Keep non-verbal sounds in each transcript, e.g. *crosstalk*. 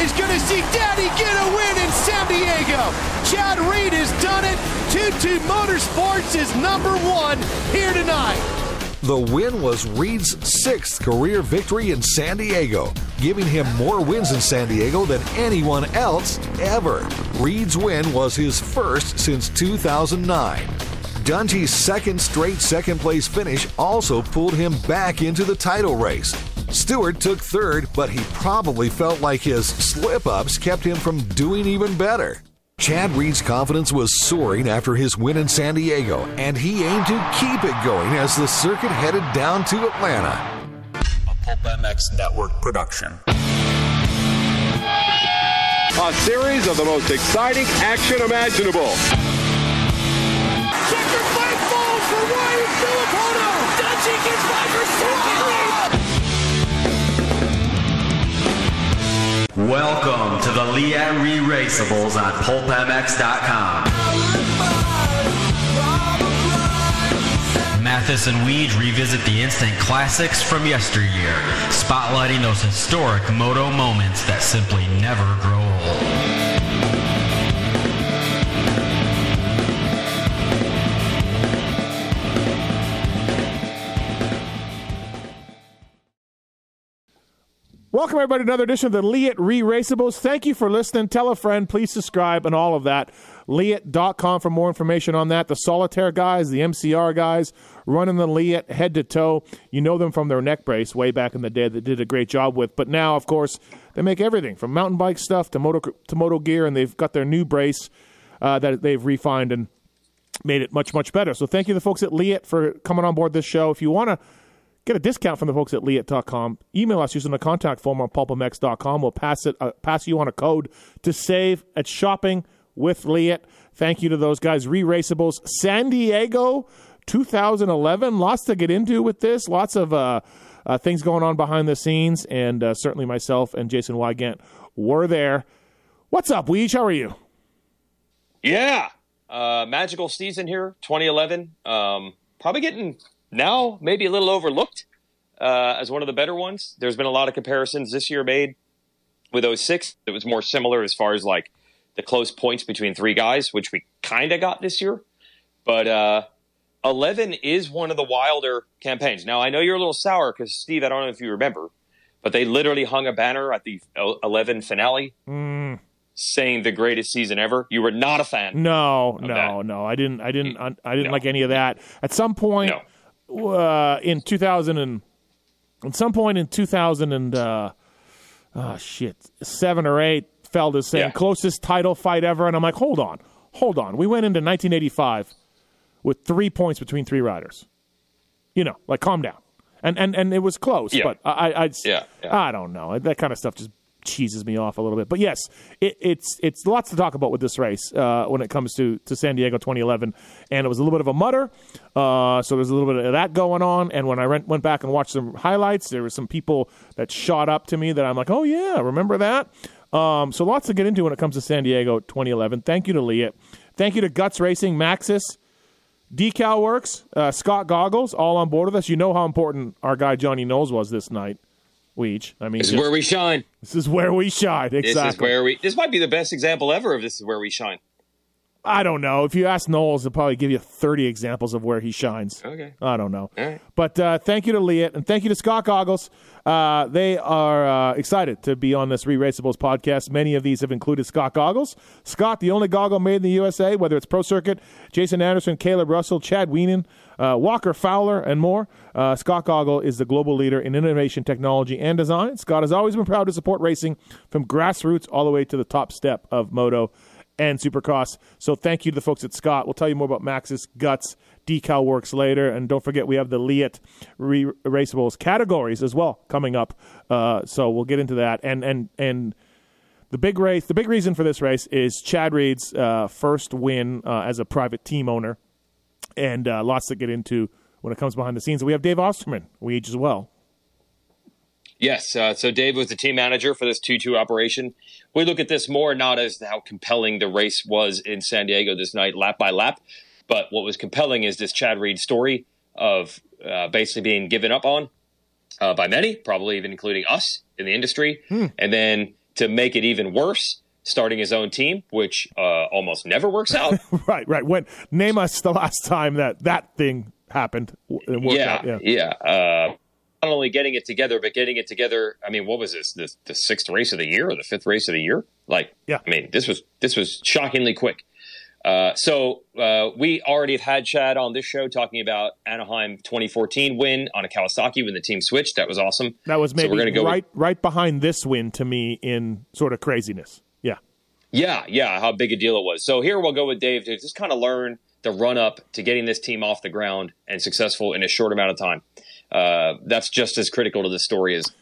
is going to see Daddy get a win in San Diego. Chad Reed has done it. 2-2 Motorsports is number one here tonight. The win was Reed's sixth career victory in San Diego, giving him more wins in San Diego than anyone else ever. Reed's win was his first since 2009. Dungey's second straight second place finish also pulled him back into the title race. Stewart took third, but he probably felt like his slip ups kept him from doing even better. Chad Reed's confidence was soaring after his win in San Diego, and he aimed to keep it going as the circuit headed down to Atlanta. A Pulp MX Network production. A series of the most exciting action imaginable. Checker flag falls for Ryan Villopoto. Dungey gets by Welcome to the Leatt Re-Raceables on PulpMX.com. Matthes and Weege revisit the instant classics from yesteryear, spotlighting those historic moto moments that simply never grow old. Welcome, everybody, to another edition of the Leatt Re Raceables. Thank you for listening. Tell a friend, please subscribe, and all of that. Leatt.com for more information on that. The Solitaire guys, the MCR guys, running the Leatt head to toe. You know them from their neck brace way back in the day that did a great job with. But now, of course, they make everything from mountain bike stuff to moto, to moto gear, and they've got their new brace uh, that they've refined and made it much, much better. So thank you to the folks at Leatt for coming on board this show. If you want to Get a discount from the folks at Leatt.com. Email us using the contact form on pulpmx.com. We'll pass it uh, pass you on a code to save at shopping with Leatt. Thank you to those guys. Re-raceables. San Diego 2011. Lots to get into with this. Lots of uh, uh, things going on behind the scenes. And uh, certainly myself and Jason Weigandt were there. What's up, Weege? How are you? Yeah. Uh, magical season here, 2011. Um, probably getting now maybe a little overlooked uh, as one of the better ones. There's been a lot of comparisons this year made with 06. It was more similar as far as like the close points between three guys, which we kind of got this year. But uh, 11 is one of the wilder campaigns. Now, I know you're a little sour because, Steve, I don't know if you remember, but they literally hung a banner at the 11 finale. Mm. Saying the greatest season ever. You were not a fan. No, no, that. no. I didn't. I didn't. I didn't No. like any of that. At some point, No. uh, in 2000 and at some point in 2000 and uh, oh shit, seven or eight, Feld is saying Yeah. closest title fight ever, and I'm like, hold on, hold on. We went into 1985 with three points between three riders. You know, like calm down. And and and it was close, Yeah. but I I Yeah, yeah. I don't know. That kind of stuff just cheeses me off a little bit. But yes, it, it's it's lots to talk about with this race uh, when it comes to to San Diego 2011, and it was a little bit of a mutter. Uh, so there's a little bit of that going on. And when I went went back and watched some highlights, there were some people that shot up to me that I'm like, oh yeah, remember that. Um, so lots to get into when it comes to San Diego 2011. Thank you to Leatt. Thank you to Guts Racing, Maxxis, Decal Works, uh, Scott Goggles, all on board with us. You know how important our guy Johnny Knowles was this night. Weege. I mean, This is just- where we shine. this is where we shine. Exactly. This is where we. This might be the best example ever of this is where we shine. I don't know. If you ask Knowles, he'll probably give you 30 examples of where he shines. Okay. I don't know. Right. But uh, thank you to Leatt and thank you to Scott Goggles. Uh, they are uh, excited to be on this Re Raceables podcast. Many of these have included Scott Goggles. Scott, the only goggle made in the USA, whether it's Pro Circuit, Jason Anderson, Caleb Russell, Chad Weenan, uh, Walker Fowler, and more. Uh, Scott Goggle is the global leader in innovation, technology, and design. Scott has always been proud to support racing from grassroots all the way to the top step of moto and Supercross. So thank you to the folks at Scott. We'll tell you more about Maxxis Guts Decal Works later. And don't forget, we have the Leatt Re- Raceables categories as well coming up. Uh, so we'll get into that. And, and, and the big race, the big reason for this race is Chad Reed's uh, first win uh, as a private team owner. And uh, lots to get into when it comes behind the scenes. We have Dave Osterman, we age as well. Yes. Uh, so Dave was the team manager for this 2 2 operation. We look at this more not as how compelling the race was in San Diego this night, lap by lap, but what was compelling is this Chad Reed story of uh, basically being given up on uh, by many, probably even including us in the industry, and then to make it even worse, starting his own team, which uh, almost never works out. *laughs* right, right. When name us the last time that that thing happened. Yeah, out. yeah, yeah. Not only getting it together, but getting it together. I mean, what was this? The, the sixth race of the year or the fifth race of the year? Like, yeah. I mean, this was this was shockingly quick. Uh, so uh, we already have had Chad on this show talking about Anaheim 2014 win on a Kawasaki when the team switched. That was awesome. That was maybe so we're gonna go right with, right behind this win to me in sort of craziness. Yeah. Yeah, yeah, how big a deal it was. So here we'll go with Dave to just kind of learn the run up to getting this team off the ground and successful in a short amount of time. Uh, that's just as critical to the story as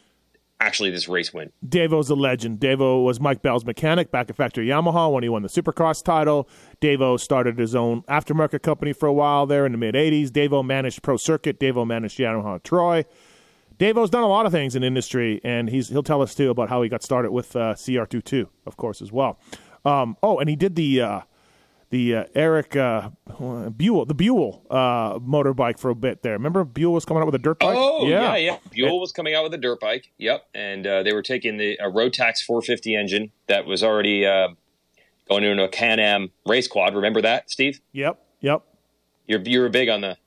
actually this race win. Davo's a legend. Davo was Mike Bell's mechanic back at Factory Yamaha when he won the Supercross title. Davo started his own aftermarket company for a while there in the mid 80s. Davo managed Pro Circuit. Davo managed Yamaha Troy. Davo's done a lot of things in industry, and he's he'll tell us too about how he got started with uh, CR22, of course, as well. Um, oh, and he did the uh, the uh, Eric uh, Buell, the Buell uh, motorbike for a bit there. Remember Buell was coming out with a dirt bike? Oh, yeah, yeah. yeah. Buell was coming out with a dirt bike. Yep, and uh, they were taking the a Rotax 450 engine that was already uh, going into a Can-Am race quad. Remember that, Steve? Yep, yep. You're you were big on the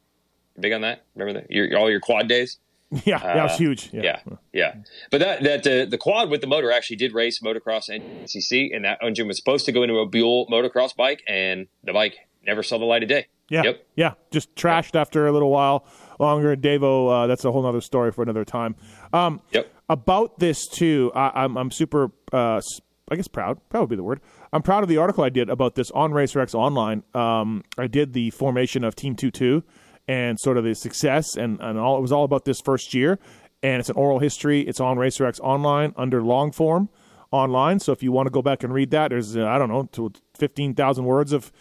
big on that. Remember that? Your, all your quad days. *laughs* Yeah, that was huge. Yeah, yeah, yeah. But that that uh, the quad with the motor actually did race motocross and NCC, and that engine was supposed to go into a Buell motocross bike, and the bike never saw the light of day. Yeah, yep. yeah, just trashed after a little while longer. Davo, uh, that's a whole other story for another time. Um, yep. About this too, I, am I'm, I'm super, uh, I guess proud. Proud would be the word. I'm proud of the article I did about this on RacerX Online. Um, I did the formation of Team Two Two and sort of the success and, and all it was all about this first year. And it's an oral history. It's on RacerX online under long form online. So if you want to go back and read that, there's uh, I don't know, fifteen thousand words of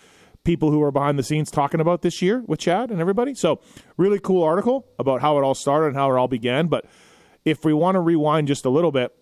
people who are behind the scenes talking about this year with Chad and everybody. So really cool article about how it all started and how it all began. But if we want to rewind just a little bit,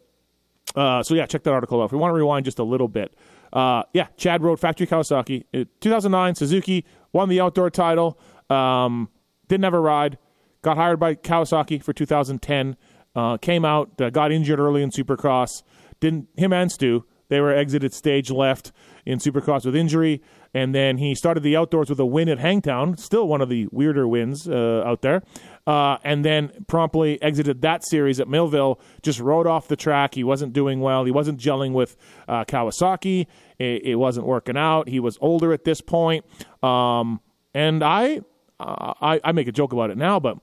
uh, so yeah, check that article out. If we want to rewind just a little bit, uh, yeah, Chad rode Factory Kawasaki, 2009 Suzuki won the outdoor title. Um, didn't have a ride. Got hired by Kawasaki for 2010. Uh, came out, uh, got injured early in Supercross. Didn't him and Stu. They were exited stage left in Supercross with injury, and then he started the outdoors with a win at Hangtown, still one of the weirder wins uh, out there. Uh, and then promptly exited that series at Millville. Just rode off the track. He wasn't doing well. He wasn't gelling with uh, Kawasaki. It, it, wasn't working out. He was older at this point. Um, and I I, I make a joke about it now, but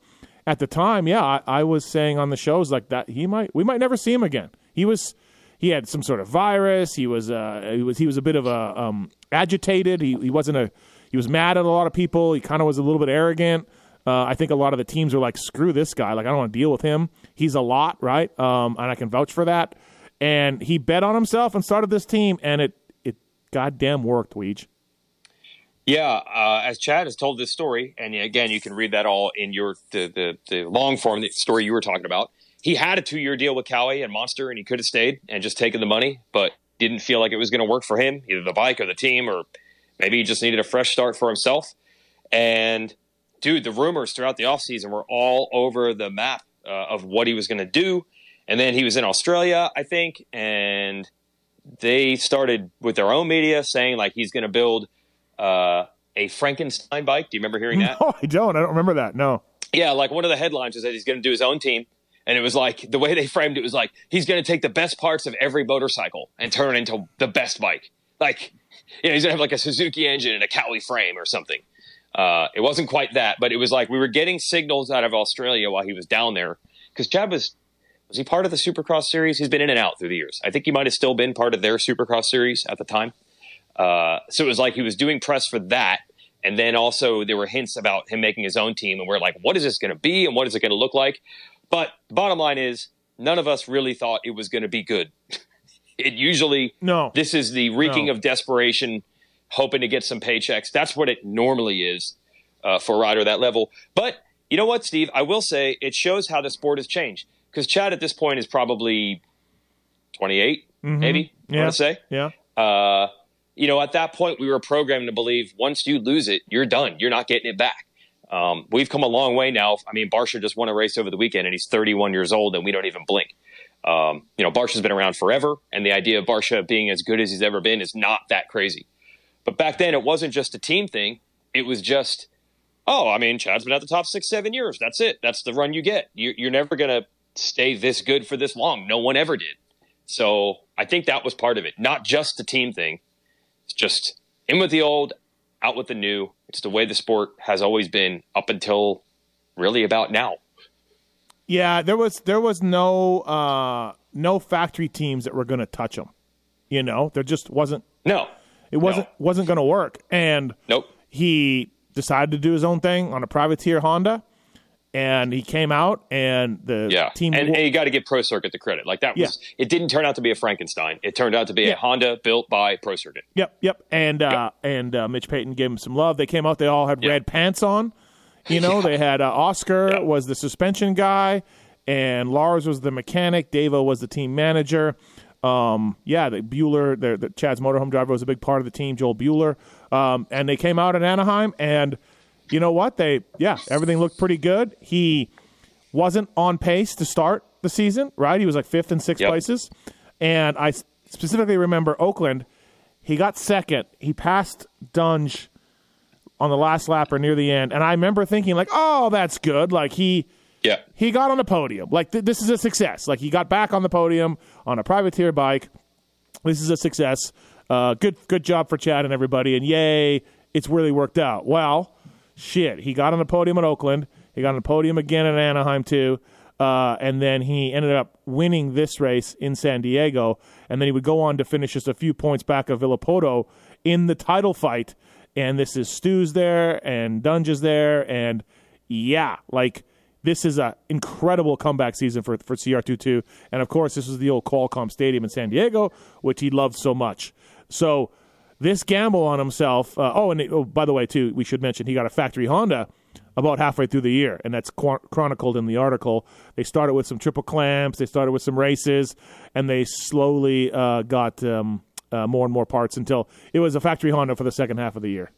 at the time, yeah, I, I, was saying on the shows like that he might we might never see him again. He was he had some sort of virus. He was uh, he was he was a bit of a um, agitated. He he wasn't a he was mad at a lot of people. He kind of was a little bit arrogant. Uh, I think a lot of the teams were like, "Screw this guy! Like I don't want to deal with him. He's a lot, right?" Um, and I can vouch for that. And he bet on himself and started this team, and it it goddamn worked, Weege. Yeah, uh, as Chad has told this story, and again, you can read that all in your the the, the long form the story you were talking about. He had a two year deal with Kawi and Monster, and he could have stayed and just taken the money, but didn't feel like it was going to work for him, either the bike or the team, or maybe he just needed a fresh start for himself. And dude, the rumors throughout the offseason were all over the map uh, of what he was going to do. And then he was in Australia, I think, and they started with their own media saying like he's going to build uh, a Frankenstein bike. Do you remember hearing *laughs* that? No, I don't. I don't remember that. No. Yeah, like one of the headlines was that he's going to do his own team. And it was like the way they framed it was like he's going to take the best parts of every motorcycle and turn it into the best bike. Like, you know, he's going to have like a Suzuki engine and a Cowie frame or something. Uh, it wasn't quite that, but it was like we were getting signals out of Australia while he was down there because Chad was was he part of the Supercross series? He's been in and out through the years. I think he might have still been part of their Supercross series at the time. Uh, so it was like he was doing press for that. And then also there were hints about him making his own team. And we're like, what is this going to be? And what is it going to look like? But bottom line is, none of us really thought it was going to be good. *laughs* it usually, no. This is the reeking no. of desperation, hoping to get some paychecks. That's what it normally is uh, for a rider that level. But you know what, Steve? I will say it shows how the sport has changed. Because Chad at this point is probably 28, mm-hmm. maybe, yeah. I want to say. Yeah. Uh, you know, at that point, we were programmed to believe once you lose it, you're done. You're not getting it back. Um, we've come a long way now. I mean, Barcia just won a race over the weekend, and he's 31 years old, and we don't even blink. Um, you know, Barcia's been around forever, and the idea of Barcia being as good as he's ever been is not that crazy. But back then, it wasn't just a team thing; it was just, oh, I mean, Chad's been at the top six, seven years. That's it. That's the run you get. You're, you're never gonna stay this good for this long. No one ever did. So I think that was part of it, not just the team thing. It's just in with the old, out with the new. It's the way the sport has always been up until really about now. Yeah, there was there was no uh, no factory teams that were going to touch him. You know, there just wasn't. No, it wasn't no. wasn't going to work. And nope, he decided to do his own thing on a privateer Honda, and he came out and the yeah. team. And, and you got to give Pro Circuit the credit. Like that was yeah. it. Didn't turn out to be a Frankenstein. It turned out to be yeah. a Honda built by Pro Circuit. Yep, yep. And uh, yep. and uh, Mitch Payton gave him some love. They came out. They all had yep. red pants on. You know, *laughs* they had uh, Oscar yep. was the suspension guy and Lars was the mechanic. Davo was the team manager. Um, yeah, the Bueller, the, the, Chad's motorhome driver was a big part of the team. Joel Bueller, um, and they came out in Anaheim, and you know what? They yeah, everything looked pretty good. He wasn't on pace to start the season, right? He was like fifth and sixth yep. places, and I specifically remember Oakland. He got second. He passed Dunge on the last lap or near the end, and I remember thinking like, "Oh, that's good." Like he yeah. He got on the podium. Like, th- this is a success. Like, he got back on the podium on a privateer bike. This is a success. Uh, good, good job for Chad and everybody. And yay, it's really worked out. Well, shit. He got on the podium in Oakland. He got on the podium again in Anaheim, too. Uh, and then he ended up winning this race in San Diego. And then he would go on to finish just a few points back of Villopoto in the title fight. And this is Stu's there and Dunge is there. And yeah, like this is an incredible comeback season for, for CR22. And of course, this was the old Qualcomm Stadium in San Diego, which he loved so much. So this gamble on himself. Uh, oh, and it, oh, by the way, too, we should mention he got a factory Honda about halfway through the year, and that's qu- chronicled in the article. They started with some triple clamps, they started with some races, and they slowly uh, got um, uh, more and more parts until it was a factory Honda for the second half of the year.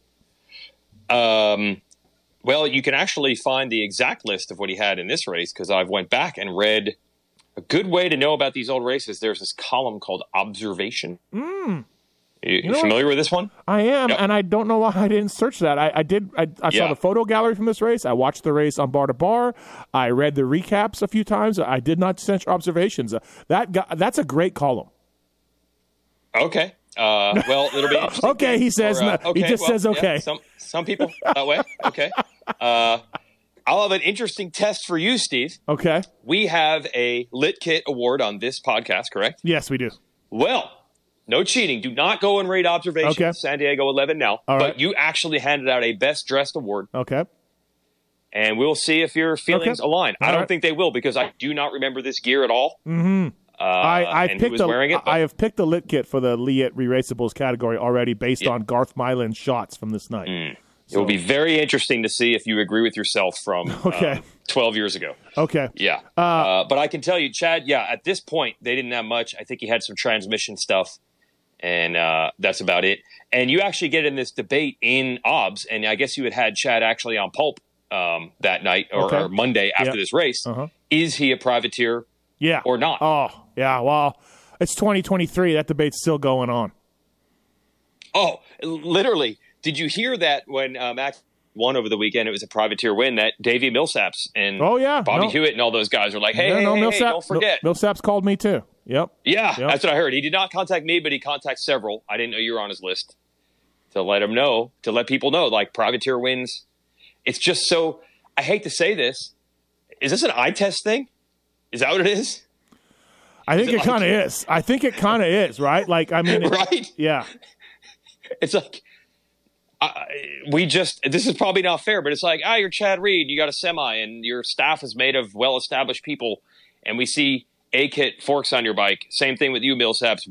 Um, well, you can actually find the exact list of what he had in this race because I've went back and read. A good way to know about these old races. There's this column called Observation. Mm. You, you, you familiar what? with this one? I am, yep. and I don't know why I didn't search that. I, I did. I, I yeah. saw the photo gallery from this race. I watched the race on bar to bar. I read the recaps a few times. I did not search observations. That that that's a great column. Okay. Uh, well, it'll be *laughs* okay. He says. Or, uh, okay, he just well, says okay. Yeah, some some people that way. Okay. Uh, I'll have an interesting test for you, Steve. Okay. We have a Lit Kit award on this podcast, correct? Yes, we do. Well, no cheating. Do not go and rate observations. Okay. San Diego 11 now. All but right. you actually handed out a best dressed award. Okay. And we'll see if your feelings Okay. align. All I don't right. think they will because I do not remember this gear at all. Mm-hmm. Uh, I, who picked was a, wearing it. I have picked a lit kit for the Leatt Re-Raceables category already based Yeah. on Garth Milan shots from this night. It will be very interesting to see if you agree with yourself from *laughs* Okay. um, 12 years ago. Okay. Yeah. Uh, but I can tell you, Chad, yeah, at this point, they didn't have much. I think he had some transmission stuff, and uh, that's about it. And you actually get in this debate in OBS, and I guess you had had Chad actually on Pulp um, that night or, Okay. or Monday after Yeah. this race. Uh-huh. Is he a privateer? Yeah. Or not. Oh, yeah. Well, it's 2023. That debate's still going on. Oh, literally. Did you hear that when uh, Max won over the weekend? It was a privateer win that Davey Millsaps and Oh, yeah. Bobby No. Hewitt and all those guys were like, hey, no, no, hey, Millsap, hey, don't forget. Millsap's called me too. Yep. Yeah, Yep. that's what I heard. He did not contact me, but he contacted several. I didn't know you were on his list to let him know, to let people know, like privateer wins. It's just so. I hate to say this. Is this an eye test thing? Is that what it is? I think it it, like- kind of is. I think it kind of is, right? Like, I mean, *laughs* Right? Yeah. It's like I, we just. This is probably not fair, but it's like, ah, you're Chad Reed. You got a semi, and your staff is made of well-established people, and we see a kit forks on your bike. Same thing with you, Millsaps.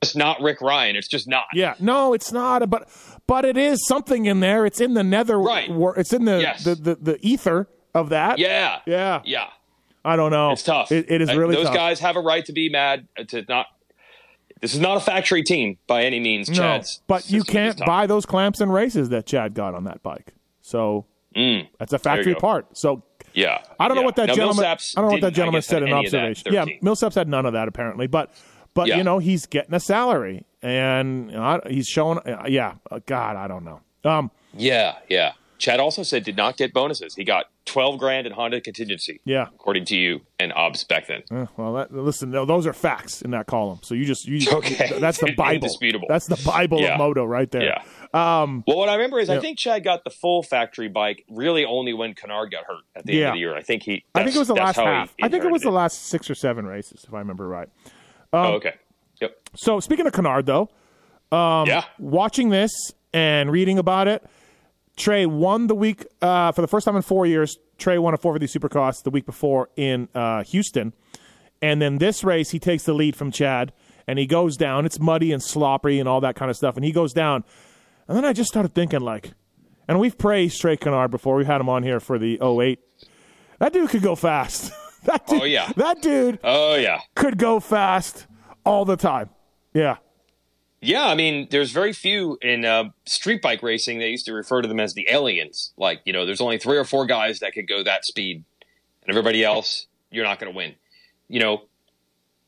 It's not Rick Ryan. It's just not. Yeah. No, it's not. But but it is something in there. It's in the nether. Right. It's in the, Yes. the, the the ether of that. Yeah. Yeah. Yeah. I don't know. It's tough. It, it is really Those tough. guys have a right to be mad. uh, To not. This is not a factory team by any means. no, Chad's but you can't buy those clamps and races that Chad got on that bike. So Mm. that's a factory part. So Yeah. I don't know what that Now, gentleman. Millsaps I don't know what that gentleman said in any of that observation. Yeah, 13. Millsaps had none of that apparently, but but Yeah. you know he's getting a salary and he's showing. Uh, yeah, uh, God, I don't know. Um, Yeah, yeah. Chad also said did not get bonuses. He got twelve grand in Honda contingency. Yeah. according to you and Obs back then. eh, well, that, listen, those are facts in that column. So you just you. Okay. That's the *laughs* Bible. Indisputable. That's the Bible Yeah. of moto right there. Yeah. Um, Well, what I remember is Yeah. I think Chad got the full factory bike really only when Canard got hurt at the end of the year. I think he. I think it was the last half. I think it was the last six or seven races, if I remember right. oh, okay. Yep. So speaking of Canard, though, Um, yeah. watching this and reading about it, Trey won the week uh, for the first time in four years. Trey won a 450 Supercross the week before in uh, Houston, and then this race he takes the lead from Chad and he goes down. It's muddy and sloppy and all that kind of stuff, and he goes down. And then I just started thinking like, and we've praised Trey Canard before. We had him on here for the 08. That dude could go fast. *laughs* that dude, Oh, yeah. that dude Oh yeah. could go fast all the time. Yeah. Yeah, I mean, there's very few in uh, street bike racing. They used to refer to them as the aliens. Like, you know, there's only three or four guys that could go that speed, and everybody else, you're not going to win. You know,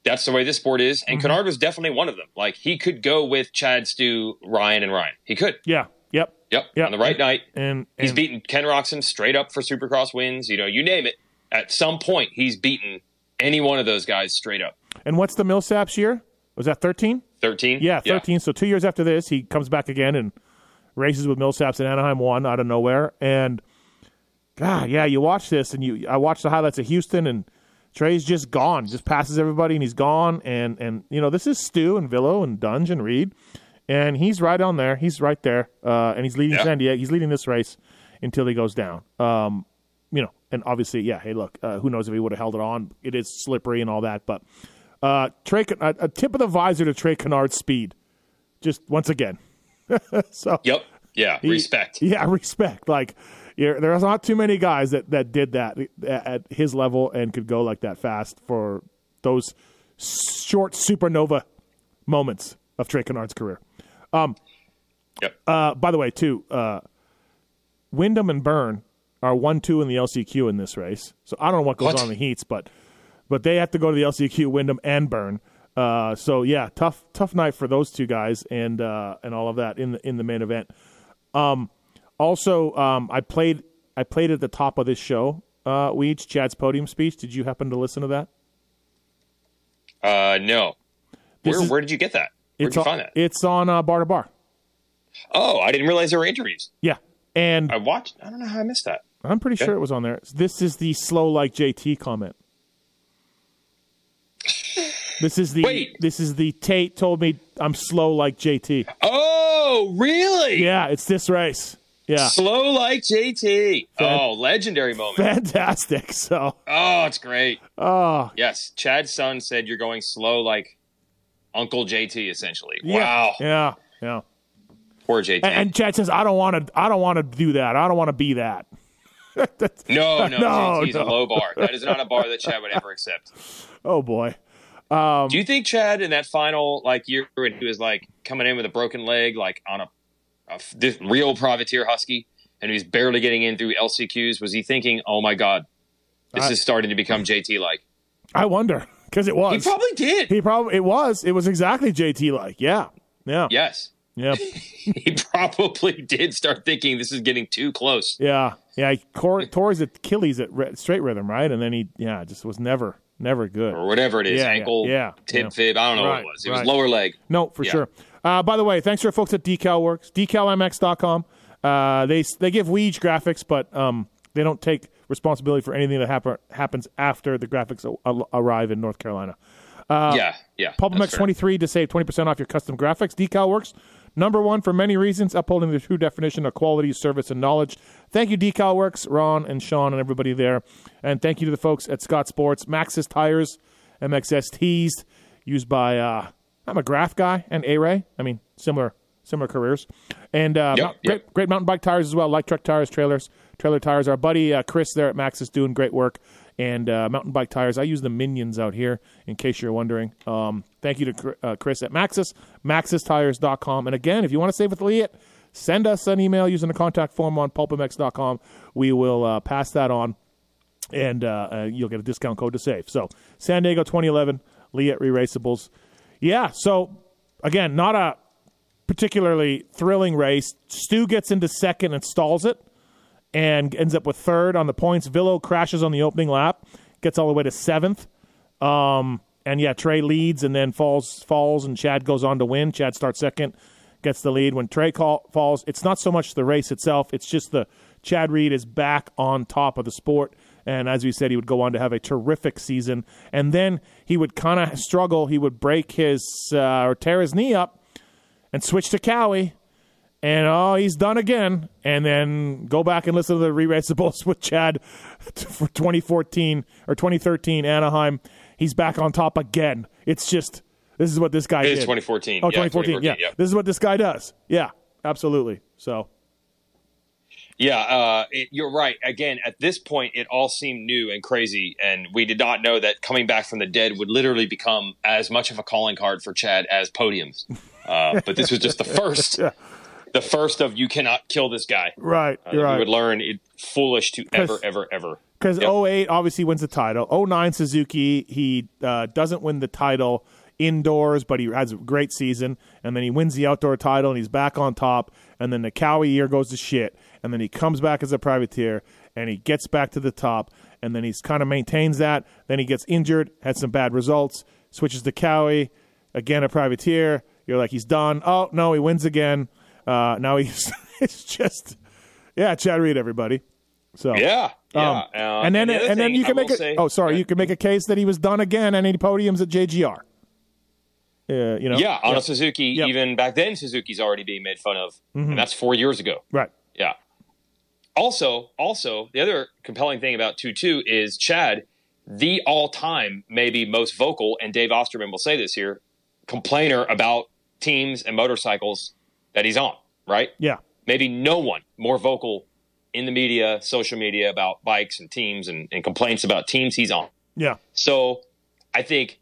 that's the way this sport is. Mm-hmm. And Canard was definitely one of them. Like, he could go with Chad, Stu, Ryan, and Ryan. He could. Yeah. Yep. Yep. Yep. On the right night. And, He's and- beaten Ken Roczen straight up for Supercross wins. You know, you name it. At some point, he's beaten any one of those guys straight up. And what's the Millsaps year? Was that 13? 13? Yeah, 13. So two years after this, he comes back again and races with Millsaps in Anaheim 1 out of nowhere. And, God, yeah, you watch this, and you I watched the highlights of Houston, and Trey's just gone. Just passes everybody, and he's gone. And, and you know, this is Stu and Villo and Dunge and Reed. And he's right on there. He's right there. Uh, and he's leading Yeah. San Diego. He's leading this race until he goes down. Um, you know, and obviously, yeah, hey, look, uh, who knows if he would have held it on. It is slippery and all that. But uh, Trey, a, a tip of the visor to Trey Canard's speed. Just once again. *laughs* so, Yep. Yeah. he- Respect. Yeah, *laughs* respect. Like, you're, there's not too many guys that, that did that at, at his level and could go like that fast for those short supernova moments of Trey Canard's career. Um, Yep. Uh, by the way, too, uh, Windham and Byrne are one two in the LCQ in this race. So I don't know what goes What? on in the heats, but but they have to go to the LCQ, Windham and Burn. Uh, so yeah, tough tough night for those two guys and uh, and all of that in the in the main event. Um, also, um, I played I played at the top of this show. Uh, we each Chad's podium speech. Did you happen to listen to that? Uh, no. Where, is- where did you get that? Where'd It's you on, find that? It's on uh, bar to bar. Oh, I didn't realize there were interviews. Yeah, and I watched. I don't know how I missed that. I'm pretty sure it was on there. This is the slow like JT comment. This is the Wait. this is the Tate told me I'm slow like JT. Oh, really? Yeah, it's this race. Yeah, Slow like JT. oh, legendary moment. fantastic. *laughs* So, Oh, it's great. oh Yes, Chad's son said you're going slow like Uncle JT. Essentially. yeah, Wow. yeah, yeah. Poor JT. And, and Chad says I don't want to I don't want to do that. I don't want to be that. *laughs* *laughs* No, no, No, JT's no. a low bar. That is not a bar that Chad would ever accept. oh boy. Um, Do you think Chad in that final like year when he was like coming in with a broken leg, like on a this real privateer husky, and he was barely getting in through LCQs? Was he thinking, "Oh my god, this I- is starting to become JT like"? I wonder because it was. He probably did. He probably it was. It was exactly JT like. Yeah, yeah, yes, yeah, *laughs* he probably did start thinking this is getting too close. yeah, yeah. He tore, tore his Achilles at straight rhythm, right? And then he, yeah, just was never, never good. Or whatever it is, Yeah, ankle, yeah, tip, yeah. fib. I don't know Right, what it was. It right. was lower leg. No, for Yeah. sure. Uh, by the way, thanks to our folks at Decal Works, decalmx.com. Uh, they they give Weege graphics, but um, they don't take responsibility for anything that happen, happens after the graphics a- arrive in North Carolina. yeah, yeah. PulpMX 23 to save 20% off your custom graphics. Decal Works, number one for many reasons, upholding the true definition of quality, service, and knowledge. Thank you, Decal Works, Ron and Sean and everybody there. And thank you to the folks at Scott Sports, Maxxis Tires, MXSTs, used by, uh, I'm a graph guy, and A-Ray. I mean, similar similar careers. And uh, Yep, yep. great, great mountain bike tires as well, like truck tires, trailers, trailer tires. Our buddy uh, Chris there at Maxxis doing great work. And uh, mountain bike tires, I use the Minions out here, in case you're wondering. Um, thank you to uh, Chris at Maxxis, maxxistires.com. And again, if you want to save with Leatt, send us an email using the contact form on pulpmx.com. We will uh, pass that on and uh, uh, you'll get a discount code to save. So San Diego 2011 Leatt Re-Raceables. Yeah. So again, not a particularly thrilling race. Stu gets into second and stalls it, and ends up with third on the points. Villo crashes on the opening lap, gets all the way to seventh. Um, and yeah, Trey leads and then falls falls, and Chad goes on to win. Chad starts second, gets the lead. When Trey call, falls, it's not so much the race itself; it's just the Chad Reed is back on top of the sport. And as we said, he would go on to have a terrific season. And then he would kind of struggle. He would break his uh, or tear his knee up and switch to Cowie. And oh, he's done again. And then go back and listen to the re-raceables with Chad for 2014 or 2013 Anaheim. He's back on top again. It's just this is what this guy It is did. 2014. Oh, Yeah, 2014. 2014, Yeah. yeah. This is what this guy does. Yeah, absolutely. So, Yeah, uh, it, you're right. Again, at this point, it all seemed new and crazy, and we did not know that coming back from the dead would literally become as much of a calling card for Chad as podiums. Uh, *laughs* but this was just the first, the first of you cannot kill this guy. right. Uh, We right. would learn it foolish to ever, ever, ever. Because Yep. 08 obviously wins the title. 09 Suzuki, he uh, doesn't win the title indoors, but he has a great season. And then he wins the outdoor title and he's back on top. And then the Cowie year goes to shit. And then he comes back as a privateer and he gets back to the top. And then he's kind of maintains that. Then he gets injured, had some bad results, switches to Cowie, again a privateer. You're like, he's done. Oh, no, he wins again. Uh, now he's, *laughs* it's just, yeah, Chad Reed, everybody. So Yeah, yeah. um, Uh, and then the and then you I can make a say- oh sorry Yeah. you can make a case that he was done again on any podiums at JGR. Uh, you know Yeah, on Yep. a Suzuki, Yep. Mm-hmm. even back then, Suzuki's already being made fun of, and that's four years ago. right Yeah. Also, also, the other compelling thing about two two is Chad, the all time maybe most vocal, and Dave Osterman will say this here, complainer about teams and motorcycles that he's on. Right? yeah Maybe no one more vocal in the media, social media about bikes and teams and, and complaints about teams he's on. yeah So I think,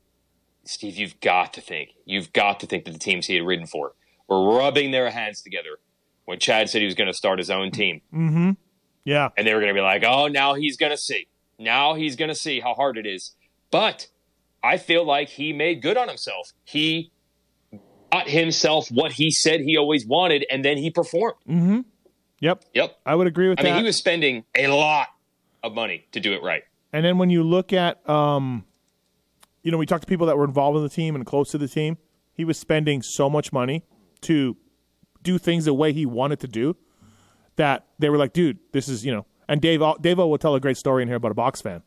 Steve, you've got to think, you've got to think that the teams he had ridden for were rubbing their hands together when Chad said he was going to start his own team. Mm-hmm. Yeah And they were going to be like, oh, now he's going to see. Now he's going to see how hard it is. But I feel like he made good on himself. He got himself what he said he always wanted, and then he performed. yep Yep. I would agree with I that. mean, he was spending a lot of money to do it right. and then when you look at um, you know we talked to people that were involved in the team and close to the team. He was spending so much money to do things the way he wanted to do that they were like, dude, this is you know. And Dave Dave will tell a great story in here about a box fan.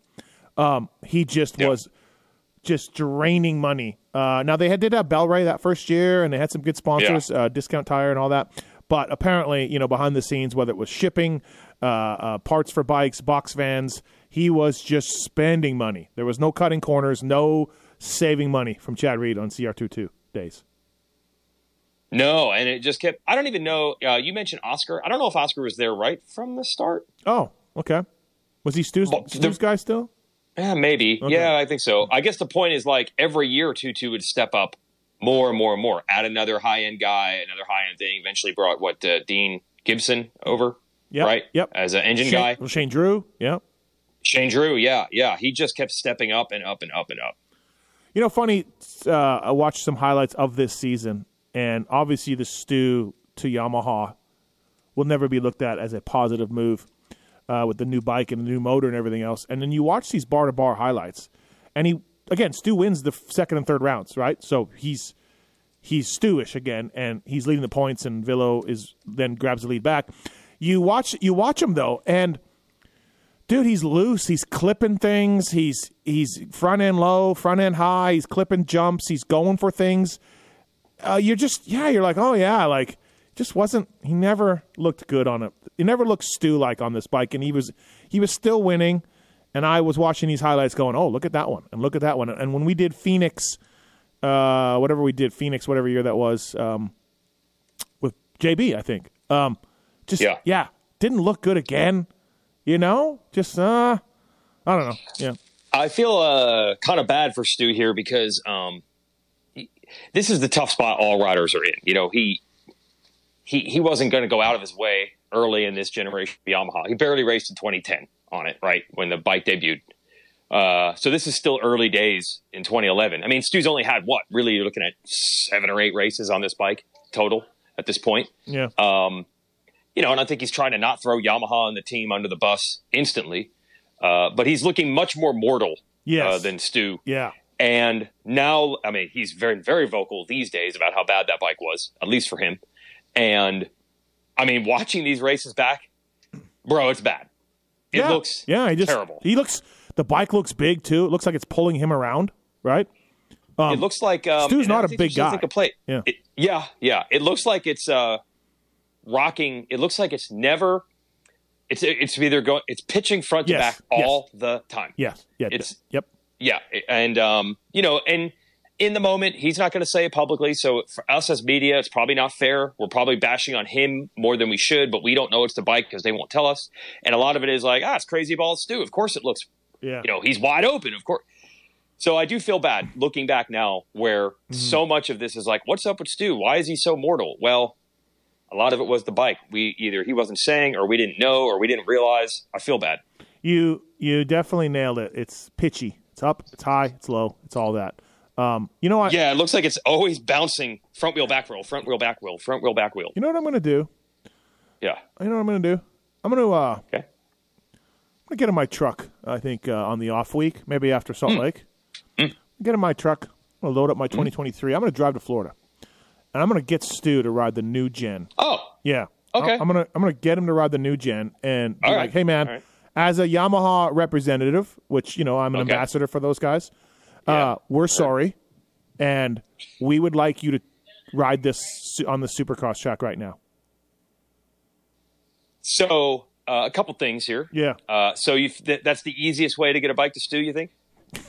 Um, he just Yeah. was just draining money. Uh, now they had did have Bel-Ray that first year, and they had some good sponsors, uh, Discount Tire and all that. But apparently, you know, behind the scenes, whether it was shipping, uh, uh, parts for bikes, box vans, he was just spending money. There was no cutting corners, no saving money from Chad Reed on CR22 days. No, and it just kept. I don't even know. Uh, you mentioned Oscar. I don't know if Oscar was there right from the start. Oh, okay. Was he Stu's, Well, Stu's guy still? Yeah, maybe. Okay. Yeah, I think so. I guess the point is like every year, Tutu would step up more and more and more. Add another high end guy, another high end thing. Eventually brought what uh, Dean Gibson over, Yep. right? Yep. As an engine Shane, guy. well, Shane Drew. Yep. Shane Drew. Yeah, yeah. He just kept stepping up and up and up and up. You know, funny. Uh, I watched some highlights of this season, and obviously the stew to Yamaha will never be looked at as a positive move uh, with the new bike and the new motor and everything else. And then you watch these bar to bar highlights, and he again Stu wins the second and third rounds, right? So he's he's Stewish again, and he's leading the points, and Villo is then grabs the lead back. You watch you watch him though, and dude, he's loose. He's clipping things. He's he's front end low, front end high. He's clipping jumps. He's going for things. Uh, you're just yeah. You're like oh yeah, like just wasn't. He never looked good on it. He never looked stew like on this bike, and he was he was still winning. And I was watching these highlights, going, "Oh, look at that one, and look at that one." And when we did Phoenix, uh, whatever we did, Phoenix, whatever year that was, um, with JB, I think, um, just Yeah. yeah, didn't look good again. You know, just uh, I don't know. Yeah, I feel uh, kind of bad for Stu here because um, this is the tough spot all riders are in. You know, he he he wasn't going to go out of his way early in this generation of Yamaha. He barely raced in 2010 on it, right when the bike debuted. Uh, so this is still early days in 2011. I mean, Stu's only had what? Really, you're looking at seven or eight races on this bike total at this point. Yeah. Um, you know, and I think he's trying to not throw Yamaha and the team under the bus instantly. Uh, but he's looking much more mortal Yes. uh, than Stu. yeah. And now, I mean, he's very, very vocal these days about how bad that bike was, at least for him. And I mean, watching these races back, bro, it's bad. It yeah. looks yeah. He just terrible. he looks. The bike looks big too. It looks like it's pulling him around. Right. it looks like um, Stu's not a big guy. Like a plate. Yeah. It- yeah, yeah. It looks like it's uh, rocking. It looks like it's never. It's it's either going. It's pitching front to Yes, back yes. all the time. Yes. Yeah. It's- yep. Yeah, and um, you know, and in the moment, he's not going to say it publicly. So for us as media, it's probably not fair. We're probably bashing on him more than we should, but we don't know it's the bike because they won't tell us. And a lot of it is like, ah, it's crazy balls Stu. Of course, it looks, Yeah. you know, he's wide open. Of course. So I do feel bad looking back now, where so much of this is like, what's up with Stu? Why is he so mortal? Well, a lot of it was the bike. We either he wasn't saying, or we didn't know, or we didn't realize. I feel bad. You you definitely nailed it. It's pitchy. It's up. It's high. It's low. It's all that. Um, you know what? Yeah, it looks like it's always bouncing front wheel, back wheel, front wheel, back wheel, front wheel, back wheel. You know what I'm going to do? Yeah. You know what I'm going to do? I'm going to uh, Okay. I'm going to get in my truck. I think uh, on the off week, maybe after Salt Hmm. Lake. Get in my truck. I'm going to load up my 2023. I'm going to drive to Florida, and I'm going to get Stu to ride the new gen. Oh, Yeah. Okay. I'm gonna I'm gonna get him to ride the new gen and be All like, right. hey man, All right. As a Yamaha representative, which you know I'm an Okay. ambassador for those guys, uh, we're sorry, and we would like you to ride this on the Supercross track right now. so uh, a couple things here. Yeah. Uh, so you th- that's the easiest way to get a bike to Stu, you think? *laughs*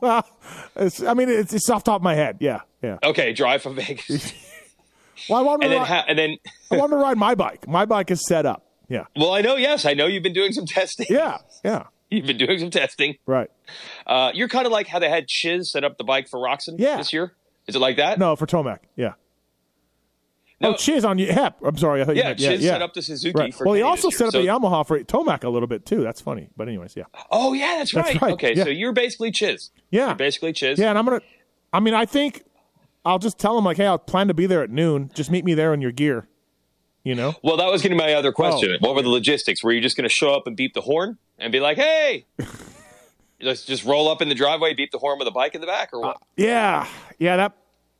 Well, it's, I mean, it's, it's off the top of my head. Yeah, yeah. Okay, drive from Vegas, *laughs* Well, I want to and then ha- and then. *laughs* I want to ride my bike. My bike is set up. Yeah, Well, I know. Yes, I know you've been doing some testing. yeah, yeah. You've been doing some testing. Right. Uh, you're kind of like how they had Chiz set up the bike for Roczen Yeah. this year. Is it like that? No, for Tomac. Yeah. No. Oh, Chiz on you. Hep. I'm sorry. I thought you Yeah, meant Chiz yeah, Chiz set yeah. up the Suzuki Right. for Well, he also set up So- the Yamaha for Tomac a little bit too. That's funny. But anyways, yeah. Oh yeah, that's That's right. right, Okay, yeah. so you're basically Chiz. Yeah. You're basically Chiz. Yeah, and I'm gonna. I mean, I think I'll just tell him like, hey, I'll plan to be there at noon. Just meet me there in your gear. You know? Well, that was going to be my other question. Oh. What were the logistics? Were you just going to show up and beep the horn and be like, "Hey"? *laughs* Let's just roll up in the driveway, beep the horn with a bike in the back, or what? Uh, yeah, yeah, that.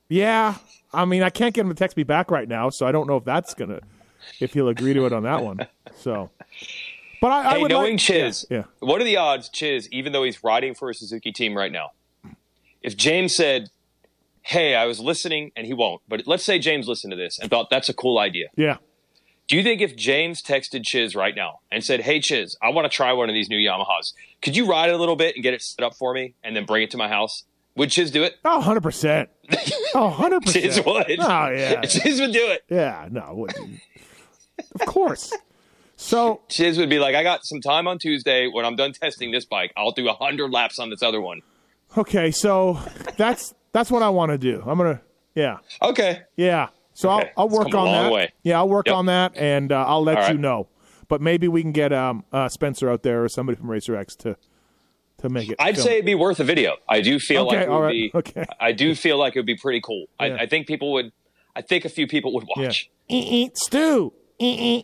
Yeah, I mean, I can't get him to text me back right now, so I don't know if that's gonna, if he'll agree to it on that one. So, but I, I would knowing like, Chiz, Yeah, what are the odds, Chiz, even though he's riding for a Suzuki team right now, if James said, "Hey, I was listening," and he won't, but let's say James listened to this and thought that's a cool idea. yeah, Do you think if James texted Chiz right now and said, "Hey Chiz, I want to try one of these new Yamahas. Could you ride it a little bit and get it set up for me, and then bring it to my house?" Would Chiz do it? oh, 100 percent, oh, 100 *laughs* percent. Chiz would. Oh yeah, Chiz would do it. yeah, no, wouldn't. of course. So Chiz would be like, "I got some time on Tuesday when I'm done testing this bike. I'll do hundred laps on this other one." okay, so that's that's what I want to do. I'm gonna, yeah. Okay. Yeah. So Okay. I'll, I'll work on that. way. Yeah, I'll work Yep. on that, and uh, I'll let All you know. But maybe we can get um, uh, Spencer out there or somebody from Racer X to to make it. I'd film. say it'd be worth a video. I do feel Okay, like it would right, be. *laughs* okay. I do feel like it would be pretty cool. Yeah. I, I think people would. I think a few people would watch. Stu. Eh, eh.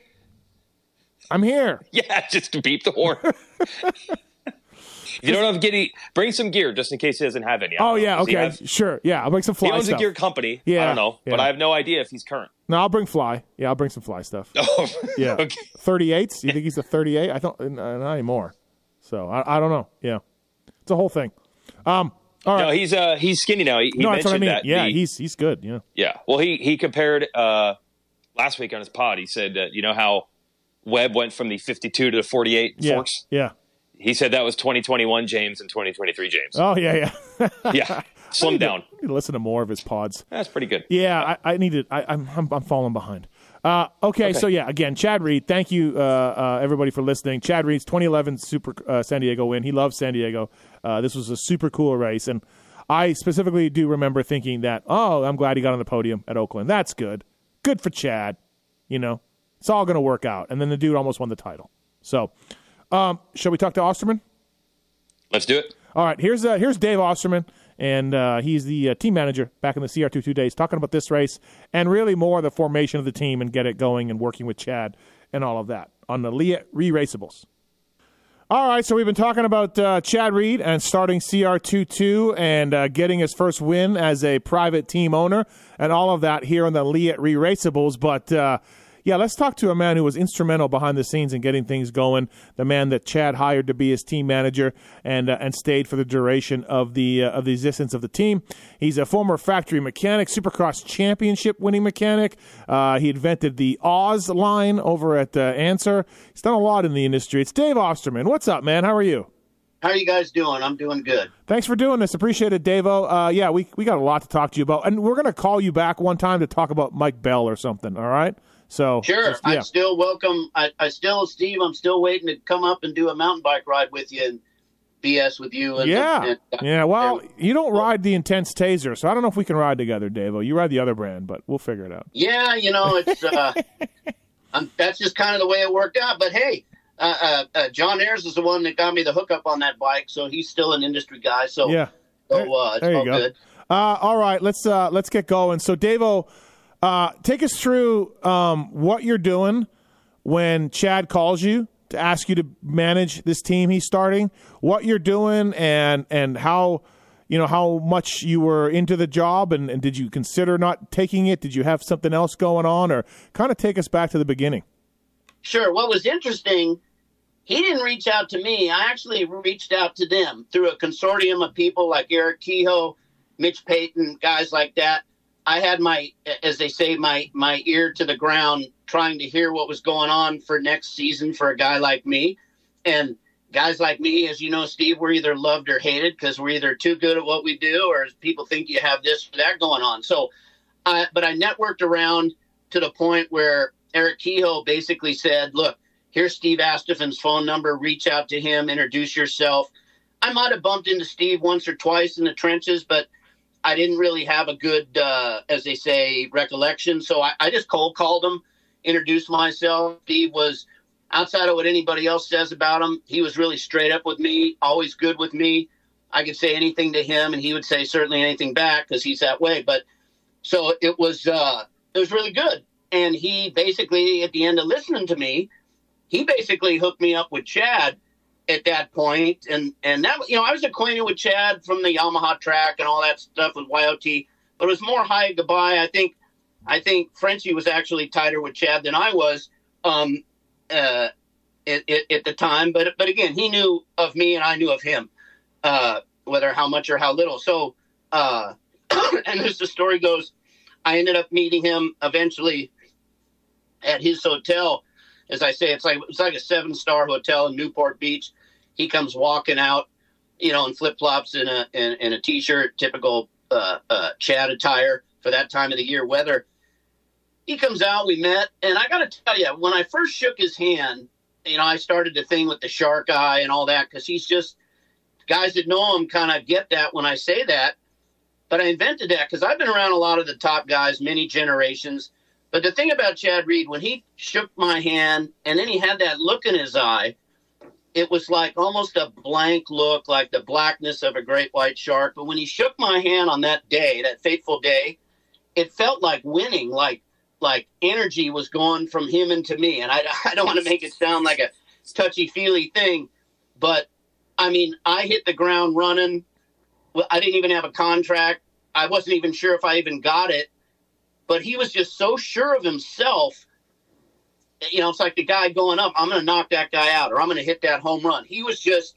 I'm here. *laughs* Yeah, just beep the horn. *laughs* if you don't have giddy, bring some gear just in case he doesn't have any. Oh know. yeah. Okay. have- Sure. Yeah. I'll bring some fly. He owns stuff. a gear company. Yeah, I don't know, but. I have no idea if he's current. No, I'll bring fly. Yeah, I'll bring some fly stuff. *laughs* Oh, Yeah. *laughs* okay. 38s. You think he's a 38? I don't. Uh, not anymore. So I, I don't know. Yeah. It's a whole thing. Um. All right. No, he's uh he's skinny now. He, he no, that's what I mean. that. Yeah, the- he's he's good. Yeah. yeah. Well, he he compared uh last week on his pod. He said that you know how Webb went from the 52 to the 48 Yeah. forks. Yeah. He said that was 2021 James and 2023 James. Oh yeah. Yeah. *laughs* yeah, slim down. To listen to more of his pods. That's pretty good. Yeah, I, I need to. I, I'm, I'm I'm falling behind. Uh, okay, so yeah, again, Chad Reed. Thank you, uh, uh, everybody, for listening. Chad Reed's 2011 Super uh, San Diego win. He loves San Diego. Uh, this was a super cool race, and I specifically do remember thinking that, oh, I'm glad he got on the podium at Oakland. That's good. Good for Chad. You know, It's all going to work out. And then the dude almost won the title. So, um, shall we talk to Osterman? Let's do it. All right, here's uh, here's Dave Osterman, and uh, he's the uh, team manager back in the CR22 days, talking about this race and really more the formation of the team and get it going and working with Chad and all of that on the Leatt Re-Raceables. All right, so we've been talking about uh, Chad Reed and starting CR22 and uh, getting his first win as a private team owner and all of that here on the Leatt Re-Raceables, but uh, yeah, let's talk to a man who was instrumental behind the scenes in getting things going. The man that Chad hired to be his team manager and uh, and stayed for the duration of the uh, of the existence of the team. He's a former factory mechanic, Supercross championship winning mechanic. Uh, he invented the Oz line over at uh, Answer. He's done a lot in the industry. It's Dave Osterman. What's up, man? How are you? How are you guys doing? I'm doing good. Thanks for doing this. Appreciate it, Davo. Uh, yeah, we we got a lot to talk to you about, and we're going to call you back one time to talk about Mike Bell or something. All right. So sure, yeah. I still welcome. I, I still, Steve, I'm still waiting to come up and do a mountain bike ride with you and BS with you. And, yeah, and, and, yeah. Well, you don't ride the Intense Tazer, so I don't know if we can ride together, Davo. You ride the other brand, but we'll figure it out. Yeah, you know, it's uh, *laughs* that's just kind of the way it worked out. But hey, uh, uh, uh, John Ayers is the one that got me the hookup on that bike, so he's still an industry guy. So yeah, so uh, it's there you all go. good. Uh, all right, let's uh, let's get going. So, Davo, uh, take us through um, what you're doing when Chad calls you to ask you to manage this team he's starting. What you're doing and and how you know how much you were into the job and, and did you consider not taking it? Did you have something else going on, or kind of take us back to the beginning? Sure. What was interesting, he didn't reach out to me. I actually reached out to them through a consortium of people like Eric Kehoe, Mitch Payton, guys like that. I had my, as they say, my my ear to the ground, trying to hear what was going on for next season for a guy like me, and guys like me, as you know, Steve, we're either loved or hated because we're either too good at what we do, or people think you have this or that going on. So, I, but I networked around to the point where Eric Kehoe basically said, "Look, here's Steve Astephen's phone number. Reach out to him, introduce yourself." I might have bumped into Steve once or twice in the trenches, but I didn't really have a good, uh, as they say, recollection. So I, I just cold called him, introduced myself. He was outside of what anybody else says about him. He was really straight up with me, always good with me. I could say anything to him, and he would say certainly anything back because he's that way. But so it was, uh, it was really good. And he basically, at the end of listening to me, he basically hooked me up with Chad at that point, and and that you know I was acquainted with Chad from the Yamaha track and all that stuff with YOT, but it was more hi goodbye. I think I think Frenchie was actually tighter with Chad than I was um, uh, at, at, at, the time, but but again he knew of me and I knew of him, uh, whether how much or how little. So uh, *coughs* and as the story goes, I ended up meeting him eventually at his hotel as I say, it's like it's like a seven star hotel in Newport Beach. He comes walking out, you know, in flip flops and a in, in a t shirt, typical uh, uh, Chad attire for that time of the year weather. He comes out, we met, and I got to tell you, when I first shook his hand, you know, I started the thing with the shark eye and all that because he's just guys that know him kind of get that when I say that. But I invented that because I've been around a lot of the top guys, many generations but the thing about Chad Reed, when he shook my hand and then he had that look in his eye, it was like almost a blank look, like the blackness of a great white shark. But when he shook my hand on that day, that fateful day, it felt like winning, like like energy was going from him into me. And I, *laughs* I don't want to make it sound like a touchy feely thing, but I mean, I hit the ground running. I didn't even have a contract. I wasn't even sure if I even got it but he was just so sure of himself. You know, it's like the guy going up, I'm going to knock that guy out or I'm going to hit that home run. He was just,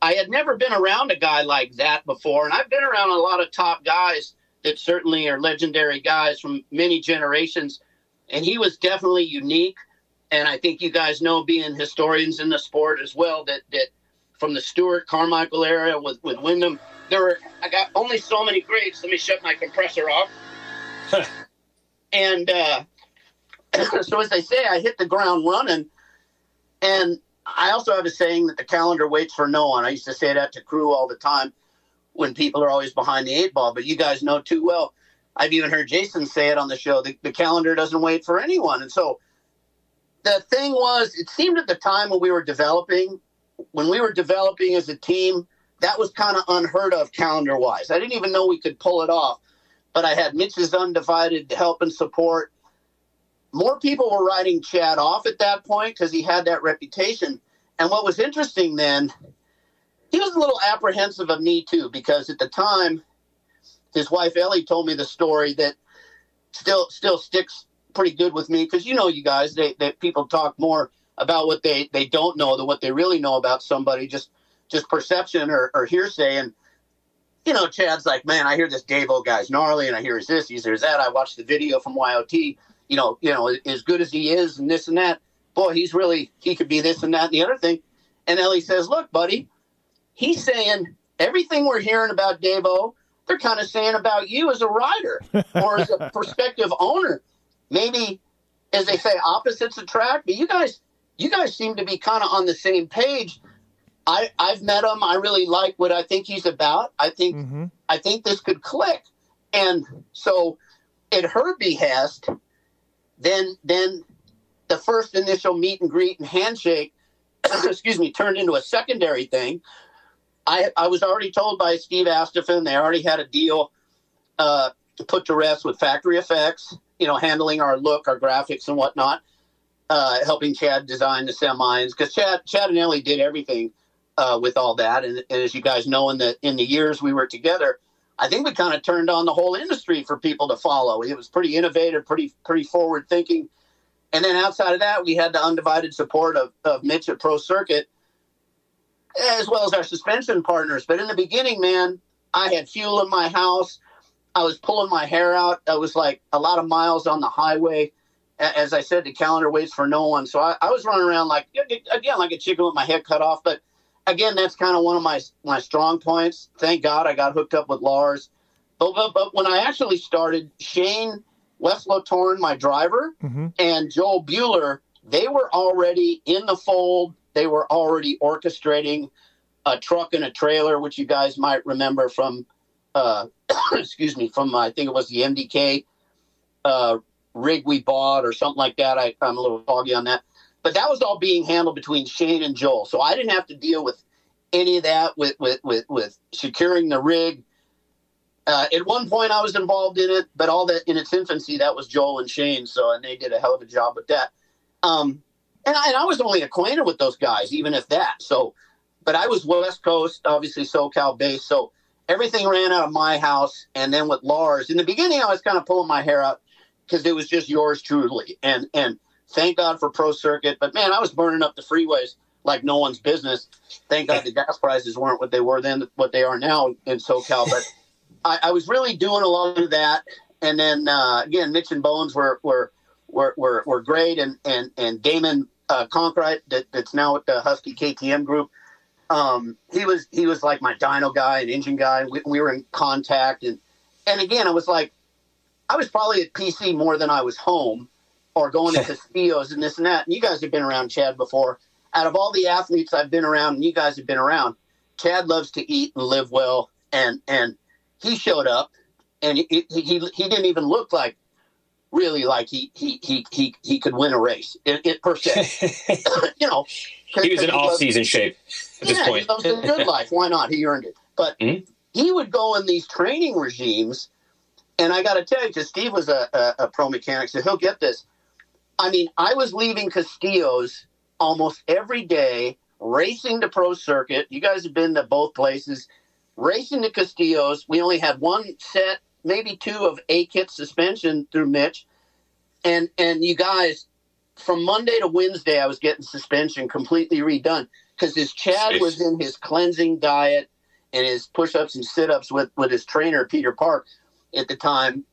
I had never been around a guy like that before. And I've been around a lot of top guys that certainly are legendary guys from many generations. And he was definitely unique. And I think you guys know, being historians in the sport as well, that, that from the Stewart Carmichael era with, with Windham, there were, I got only so many greats. Let me shut my compressor off. *laughs* And uh, *clears throat* so, as they say, I hit the ground running. And I also have a saying that the calendar waits for no one. I used to say that to crew all the time when people are always behind the eight ball. But you guys know too well. I've even heard Jason say it on the show. The, the calendar doesn't wait for anyone. And so the thing was, it seemed at the time when we were developing, when we were developing as a team, that was kind of unheard of calendar wise. I didn't even know we could pull it off. But I had Mitch's undivided help and support. More people were writing Chad off at that point because he had that reputation. And what was interesting then, he was a little apprehensive of me too, because at the time, his wife Ellie told me the story that still still sticks pretty good with me because you know you guys they, they people talk more about what they they don't know than what they really know about somebody just just perception or, or hearsay and you know chad's like man i hear this Dave O guy's gnarly and i hear his this he's there's that. I watched the video from yot you know you know as good as he is and this and that boy he's really he could be this and that and the other thing. And ellie says look buddy he's saying everything we're hearing about Dave O. they're kind of saying about you as a rider *laughs* or as a prospective owner. Maybe as they say opposites attract but you guys you guys seem to be kind of on the same page i i've met him. I really like what i think he's about. I think mm-hmm. i think this could click. And so at her behest then then the first initial meet and greet and handshake *coughs* excuse me turned into a secondary thing. I i was already told by steve astephen they already had a deal uh, put to rest with Factory Effex you know, handling our look, our graphics, and whatnot, uh, helping Chad design the semis because Chad, Chad and Ellie did everything uh, with all that. And, and, as you guys know, in the in the years we were together, I think we kind of turned on the whole industry for people to follow. It was pretty innovative, pretty pretty forward thinking. And then outside of that, we had the undivided support of, of Mitch at Pro Circuit, as well as our suspension partners. But in the beginning, man, I had fuel in my house. I was pulling my hair out. I was like a lot of miles on the highway. As I said, the calendar waits for no one. So I, I was running around like again like a chicken with my head cut off. But again, that's kind of one of my my strong points. Thank God I got hooked up with Lars. But but, but when I actually started, Shane Weslow Torn, my driver, mm-hmm. and Joel Bueller, they were already in the fold. They were already orchestrating a truck and a trailer, which you guys might remember from uh, *coughs* excuse me, from I think it was the MDK uh, rig we bought or something like that. I, I'm a little foggy on that, but that was all being handled between Shane and Joel, so I didn't have to deal with any of that with with with, with securing the rig. Uh, at one point, I was involved in it, but all that in its infancy, that was Joel and Shane. So, and they did a hell of a job with that. Um, and I, and I was only acquainted with those guys, even if that. So, but I was West Coast, obviously SoCal based. So everything ran out of my house. And then with Lars, in the beginning, I was kind of pulling my hair out because it was just yours truly. And and thank God for Pro Circuit. But man, I was burning up the freeways like no one's business. Thank God the gas prices weren't what they were then, what they are now in SoCal. But I, I was really doing a lot of that. And then uh, again, Mitch and Bones were were were were, were great, and and and Damon uh, Conkrite that, that's now with the Husky KTM group um, he was he was like my dyno guy and engine guy. We, we were in contact, and and again, I was like, I was probably at PC more than I was home, or going *laughs* to Castillo's and this and that. And you guys have been around Chad before. Out of all the athletes I've been around, and you guys have been around, Chad loves to eat and live well, and and he showed up, and he he, he, he didn't even look like really like he he he he, he could win a race it, it per se. *laughs* *laughs* you know, he was in off-season shape at yeah, this point. He loves the good life. Why not? He earned it. But mm-hmm. he would go in these training regimes, and I got to tell you, because Steve was a, a, a pro mechanic, so he'll get this. I mean, I was leaving Castillo's almost every day, racing to pro circuit. You guys have been to both places, racing to Castillo's. We only had one set, maybe two of A kit suspension through Mitch, and and you guys from Monday to Wednesday, I was getting suspension completely redone because his Chad was in his cleansing diet and his push-ups and sit-ups with with his trainer Peter Park at the time.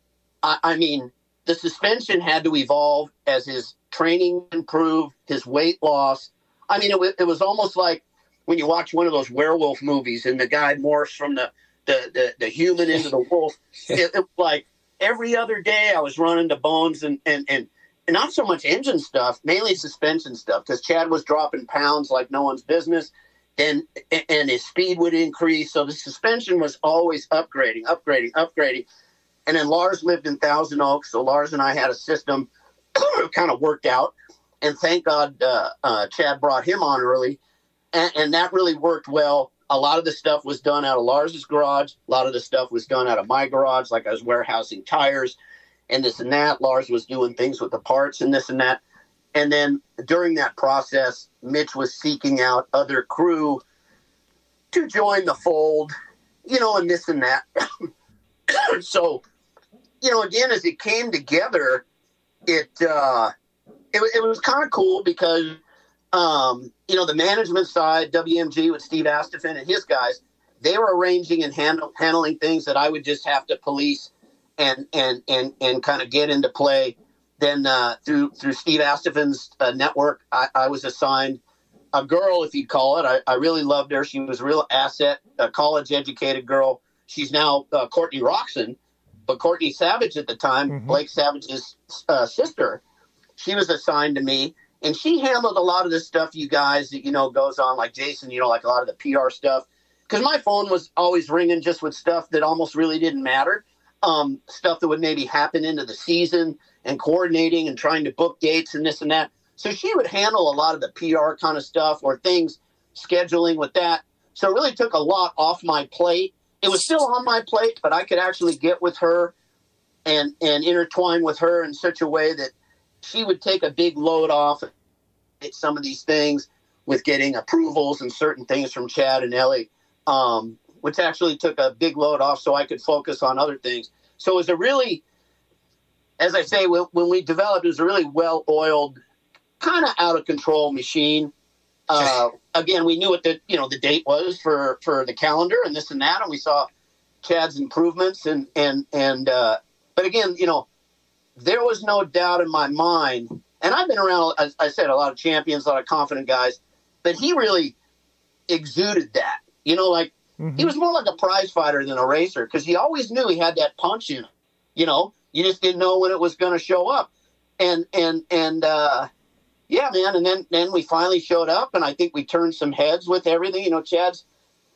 I, I mean, the suspension had to evolve as his training improved, his weight loss. I mean, it, it was almost like when you watch one of those werewolf movies and the guy morphs from the the, the, the human into the wolf. *laughs* it, it, like every other day, I was running to bones and and and not so much engine stuff, mainly suspension stuff, because Chad was dropping pounds like no one's business, and and his speed would increase. So the suspension was always upgrading, upgrading, upgrading. And then Lars lived in Thousand Oaks, so Lars and I had a system *coughs* kind of worked out. and thank God uh, uh, Chad brought him on early, and, and that really worked well. A lot of the stuff was done out of Lars's garage. A lot of the stuff was done out of my garage, like I was warehousing tires and this and that. Lars was doing things with the parts and this and that. And then during that process, Mitch was seeking out other crew to join the fold, you know, and this and that. *coughs* so, you know, again, as it came together, it uh, it, it was kind of cool because, um, you know, the management side, WMG with Steve Astephen and his guys, they were arranging and handle, handling things that I would just have to police and and and and kind of get into play. Then uh, through through Steve Astephen's uh, network, I, I was assigned a girl, if you call it. I, I really loved her. She was a real asset, a college educated girl. She's now uh, Courtney Roczen, but Courtney Savage at the time, Mhm. Blake Savage's uh, sister, she was assigned to me, and she handled a lot of the stuff you guys that you know goes on, like Jason, you know, like a lot of the PR stuff. Because my phone was always ringing just with stuff that almost really didn't matter, um, stuff that would maybe happen into the season and coordinating and trying to book dates and this and that. So she would handle a lot of the PR kind of stuff or things, scheduling with that. So it really took a lot off my plate. It was still on my plate, but I could actually get with her and and intertwine with her in such a way that she would take a big load off at some of these things with getting approvals and certain things from Chad and Ellie, um, which actually took a big load off so I could focus on other things. So it was a really, as I say, when, when we developed, it was a really well oiled, kind of out of control machine. Uh, again, we knew what the you know the date was for for the calendar and this and that, and we saw Chad's improvements and and and. Uh, but again, you know, there was no doubt in my mind, and I've been around, as I said, a lot of champions, a lot of confident guys, but he really exuded that. You know, like he was more like a prize fighter than a racer because he always knew he had that punch in him. You know, you just didn't know when it was going to show up, and and and uh, yeah, man. And then then we finally showed up, and I think we turned some heads with everything. You know, Chad's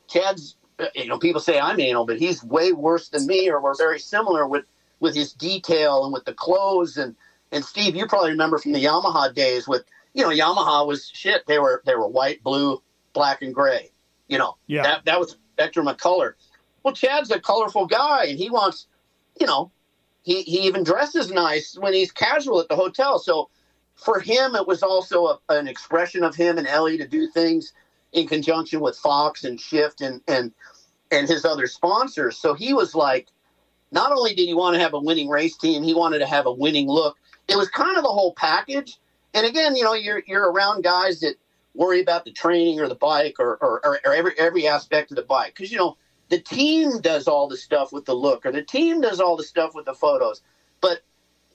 Chad's. uh, You know, people say I'm anal, but he's way worse than me, or we're very similar with with his detail and with the clothes and and Steve, you probably remember from the Yamaha days with you know Yamaha was shit. They were they were white, blue, black, and gray. You know, Yeah. that that was spectrum of color. Well, Chad's a colorful guy, and he wants, you know, he he even dresses nice when he's casual at the hotel. So for him, it was also a, an expression of him and Ellie to do things in conjunction with Fox and Shift and and and his other sponsors. So he was like, not only did he want to have a winning race team, he wanted to have a winning look. It was kind of the whole package. And again, you know, you're you're around guys that worry about the training or the bike or or, or, every every aspect of the bike because you know the team does all the stuff with the look or the team does all the stuff with the photos. But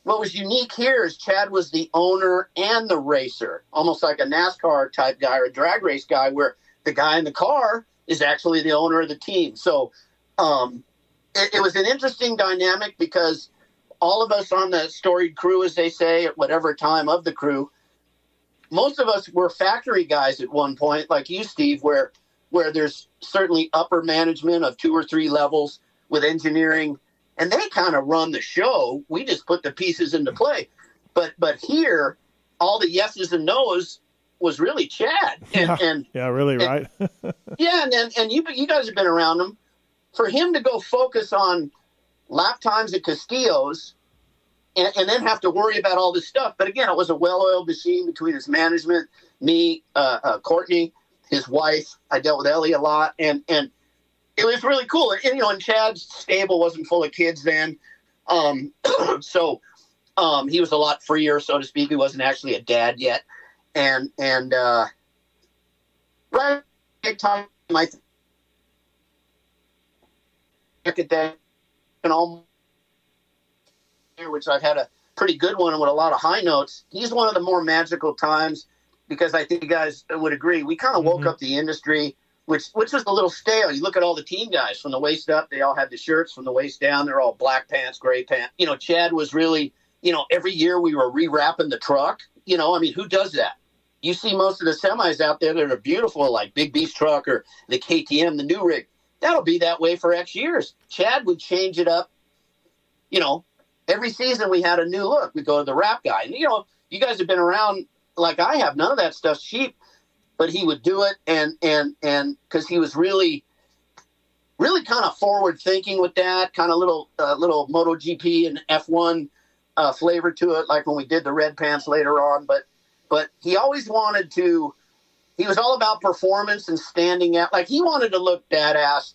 what was unique here is Chad was the owner and the racer, almost like a NASCAR type guy or a drag race guy, where the guy in the car is actually the owner of the team. So um, it, it was an interesting dynamic because all of us on the storied crew, as they say, at whatever time of the crew, most of us were factory guys at one point, like you, Steve, where where there's certainly upper management of two or three levels with engineering, and they kind of run the show. We just put the pieces into play. But but here, all the yeses and nos was really Chad, *laughs* and, Yeah. and Yeah, really, right? *laughs* yeah, and and, and you you guys have been around him. For him to go focus on lap times at Castillo's and, and then have to worry about all this stuff. But again, it was a well-oiled machine between his management, me, uh, uh, Courtney, his wife. I dealt with Ellie a lot, and and it was really cool. And, you know, and Chad's stable wasn't full of kids then, um, *clears throat* so um, he was a lot freer, so to speak. He wasn't actually a dad yet, and and uh, right time. I look at that and all which I've had a pretty good one with a lot of high notes. He's one of the more magical times because I think you guys would agree. We kind of woke Mhm. up the industry, which which was a little stale. You look at all the team guys from the waist up; they all had the shirts. From the waist down, they're all black pants, gray pants. You know, Chad was really, you know, every year we were rewrapping the truck. You know, I mean, who does that? You see most of the semis out there that are beautiful, like Big Beast truck or the KTM, the new rig. That'll be that way for X years. Chad would change it up. You know, every season we had a new look. We go to the wrap guy, and you know, you guys have been around like I have. None of that stuff's cheap, but he would do it, and and and because he was really, really kind of forward thinking with that, kind of little uh, little MotoGP and F1 uh, flavor to it, like when we did the red pants later on. But but he always wanted to. He was all about performance and standing out. Like he wanted to look badass,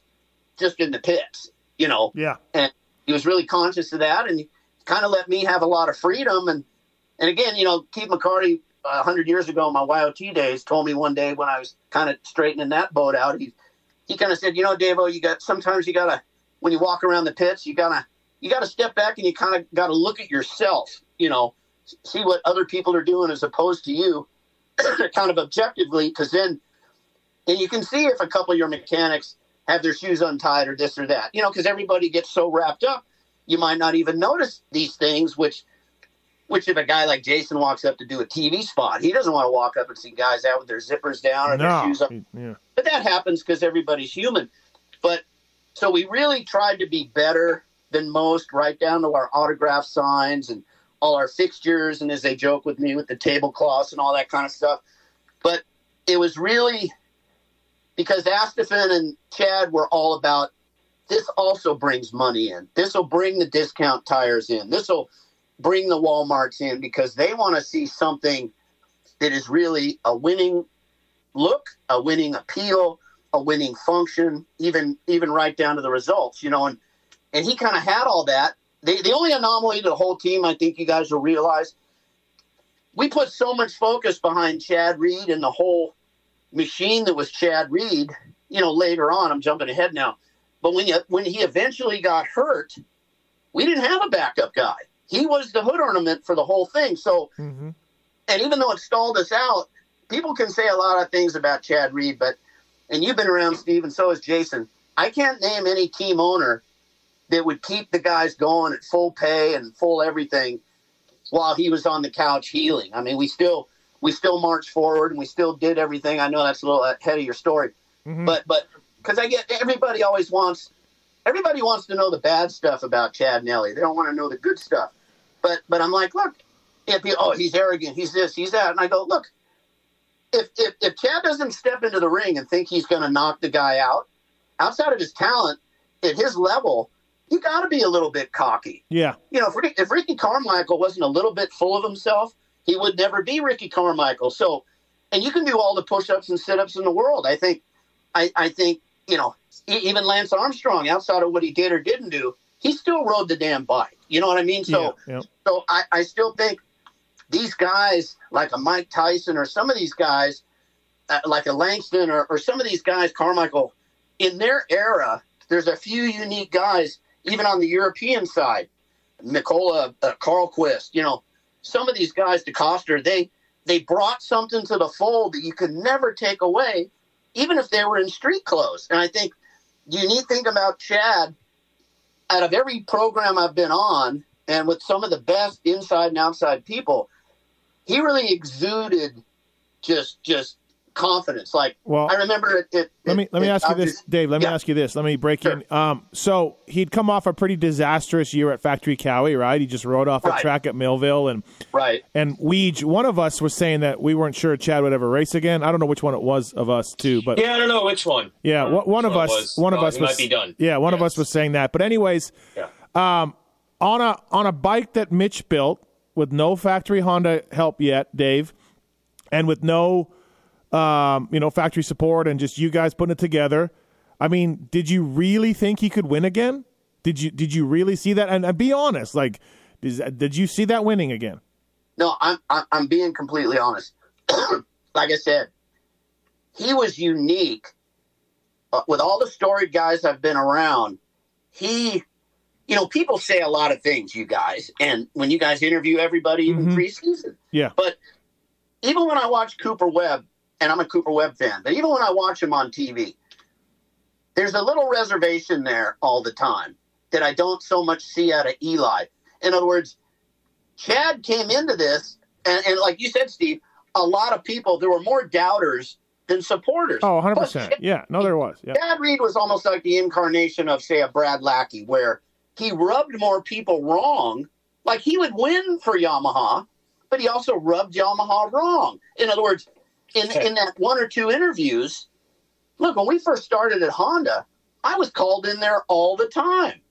just in the pits, you know. Yeah. And he was really conscious of that, and kind of let me have a lot of freedom. And and again, you know, Keith McCarty, a hundred years ago, in my YOT days, told me one day when I was kind of straightening that boat out, he he kind of said, you know, Davo, you got sometimes you gotta when you walk around the pits, you gotta you gotta step back and you kind of gotta look at yourself, you know, see what other people are doing as opposed to you, *clears throat* kind of objectively, because then and you can see if a couple of your mechanics have their shoes untied or this or that, you know, because everybody gets so wrapped up, you might not even notice these things, which which if a guy like Jason walks up to do a TV spot, he doesn't want to walk up and see guys out with their zippers down or their shoes up. Yeah. But that happens because everybody's human. But so we really tried to be better than most, right down to our autograph signs and all our fixtures, and as they joke with me with the tablecloths and all that kind of stuff. But it was really because Astephen and Chad were all about this also brings money in. This will bring the discount tires in. This will bring the Walmarts in because they want to see something that is really a winning look, a winning appeal, a winning function, even even right down to the results, you know. And and he kind of had all that. The the only anomaly to the whole team, I think you guys will realize, we put so much focus behind Chad Reed and the whole machine that was Chad Reed. You know, later on, I'm jumping ahead now, but when you when he eventually got hurt, we didn't have a backup guy. He was the hood ornament for the whole thing. So hmm and even though it stalled us out, people can say a lot of things about Chad Reed, but and you've been around Steve, and so has Jason. I can't name any team owner that would keep the guys going at full pay and full everything while he was on the couch healing. I mean, we still we still marched forward and we still did everything. I know that's a little ahead of your story, Mhm. but but because I get everybody always wants everybody wants to know the bad stuff about Chad Nelly. They don't want to know the good stuff. But but I'm like, look, if you, oh he's arrogant, he's this, he's that, and I go, look, if if, if Chad doesn't step into the ring and think he's going to knock the guy out, outside of his talent, at his level, you got to be a little bit cocky. Yeah. You know, if, Rick- if Ricky Carmichael wasn't a little bit full of himself, he would never be Ricky Carmichael. So, and you can do all the push-ups and sit-ups in the world. I think, I, I think, you know, even Lance Armstrong, outside of what he did or didn't do, he still rode the damn bike. You know what I mean? So, yeah. yeah. so I, I still think these guys, like a Mike Tyson or some of these guys, uh, like a Langston or, or some of these guys, Carmichael, in their era, there's a few unique guys, even on the European side. Nicola, uh, Carlqvist, you know, some of these guys, DeCoster, they they brought something to the fold that you could never take away, even if they were in street clothes. And I think the unique thing about Chad, out of every program I've been on, and with some of the best inside and outside people, he really exuded just just confidence. Like Well, I remember it. it Let me let me it- ask you this, was- Dave. Let me ask you this. Let me break Sure. in. Um, so he'd come off a pretty disastrous year at Factory Cowie, right? He just rode off a Right. track at Millville, and Right. and Weege. One of us was saying that we weren't sure Chad would ever race again. I don't know which one it was of us too, but Yeah, I don't know which one. yeah, one, one of us, was. one of Oh, us he was might be done. Yeah, one of us was saying that. But anyways, Yeah. um, on a on a bike that Mitch built with no factory Honda help yet, Dave, and with no um, you know factory support and just you guys putting it together. I mean, did you really think he could win again? Did you did you really see that? And, and be honest, like, is, did you see that winning again? No, I'm I'm, being completely honest. *coughs* like I said, he was unique. Uh, with all the storied guys I've been around, he, you know, people say a lot of things, you guys, and when you guys interview everybody, even Mhm. preseason. Yeah. But even when I watch Cooper Webb, and I'm a Cooper Webb fan, but even when I watch him on TV, there's a little reservation there all the time that I don't so much see out of Eli. In other words, Chad came into this, and, and like you said, Steve, a lot of people, there were more doubters than supporters. Oh, 100%. Chad- Yeah, no, there was. Yeah, Chad Reed was almost like the incarnation of, say, a Brad Lackey, where he rubbed more people wrong. Like he would win for Yamaha, but he also rubbed Yamaha wrong. In other words, in in that one or two interviews, look, when we first started at Honda, I was called in there all the time.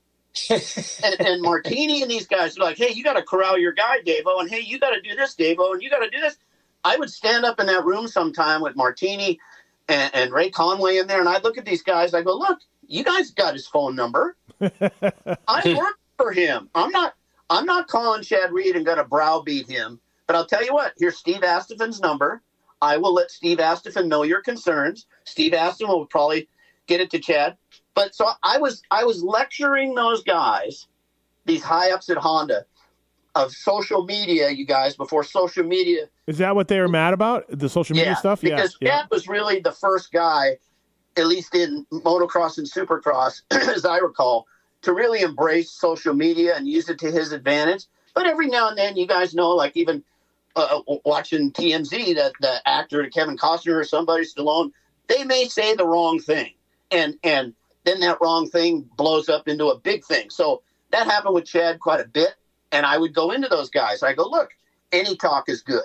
*laughs* and, and Martini and these guys are like, hey, you got to corral your guy, Davo, and hey, you got to do this, Davo, and you got to do this. I would stand up in that room sometime with Martini and, and Ray Conway in there, and I'd look at these guys. I go, look, you guys got his phone number. *laughs* I work for him. I'm not. I'm not calling Chad Reed and going to browbeat him. But I'll tell you what. Here's Steve Astephen's number. I will let Steve Astephen know your concerns. Steve Astephen will probably get it to Chad. But so I was I was lecturing those guys, these high ups at Honda, of social media. You guys before social media. Is that what they were mad about? The social media yeah, stuff? Because yeah. Chad was really the first guy, at least in motocross and supercross, *clears throat* as I recall, to really embrace social media and use it to his advantage. But every now and then, you guys know, like even uh, watching TMZ, that the actor Kevin Costner or somebody Stallone, they may say the wrong thing, and and then that wrong thing blows up into a big thing. So that happened with Chad quite a bit. And I would go into those guys. I go, look, any talk is good.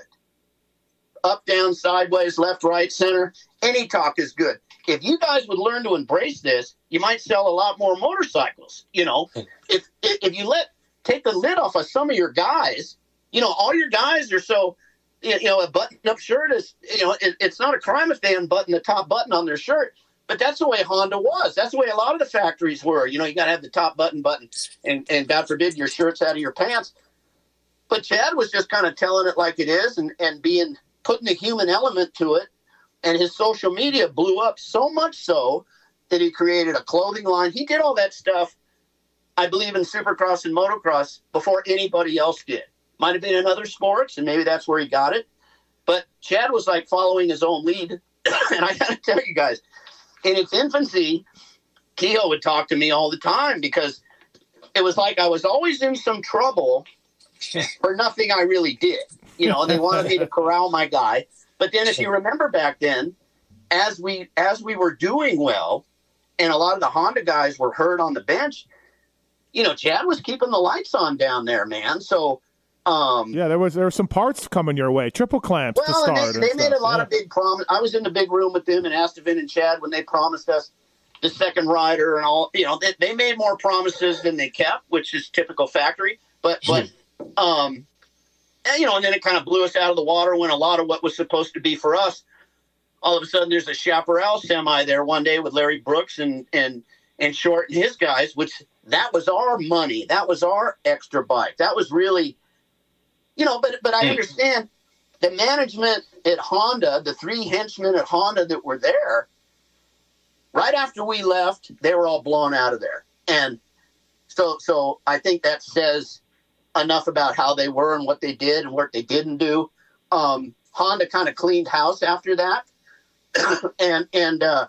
Up, down, sideways, left, right, center, any talk is good. If you guys would learn to embrace this, you might sell a lot more motorcycles. You know, if if you let take the lid off of some of your guys, you know, all your guys are so you know, a button-up shirt is, you know, it, it's not a crime if they unbutton the top button on their shirt. But that's the way Honda was. That's the way a lot of the factories were. You know, you got to have the top button button, and, and God forbid your shirt's out of your pants. But Chad was just kind of telling it like it is, and and being putting the human element to it. And his social media blew up so much so that he created a clothing line. He did all that stuff, I believe, in Supercross and motocross before anybody else did. Might have been in other sports, and maybe that's where he got it. But Chad was like following his own lead. *coughs* and I got to tell you guys, in its infancy, Kehoe would talk to me all the time because it was like I was always in some trouble *laughs* for nothing I really did. You know, they wanted me to corral my guy. But then if you remember back then, as we as we were doing well, and a lot of the Honda guys were hurt on the bench, you know, Chad was keeping the lights on down there, man. So um, yeah, there was there were some parts coming your way, triple clamps well, to start. They, they made a lot yeah. of big promise. I was in the big room with them and Astephen and Chad when they promised us the second rider and all. You know, they, they made more promises than they kept, which is typical factory. But but um, and, you know, and then it kind of blew us out of the water when a lot of what was supposed to be for us, all of a sudden there's a Chaparral semi there one day with Larry Brooks and and and Short and his guys, which that was our money. That was our extra bike. That was really you know, but but I understand the management at Honda, the three henchmen at Honda that were there. Right after we left, they were all blown out of there, and so so I think that says enough about how they were and what they did and what they didn't do. Um, Honda kind of cleaned house after that, *coughs* and and uh,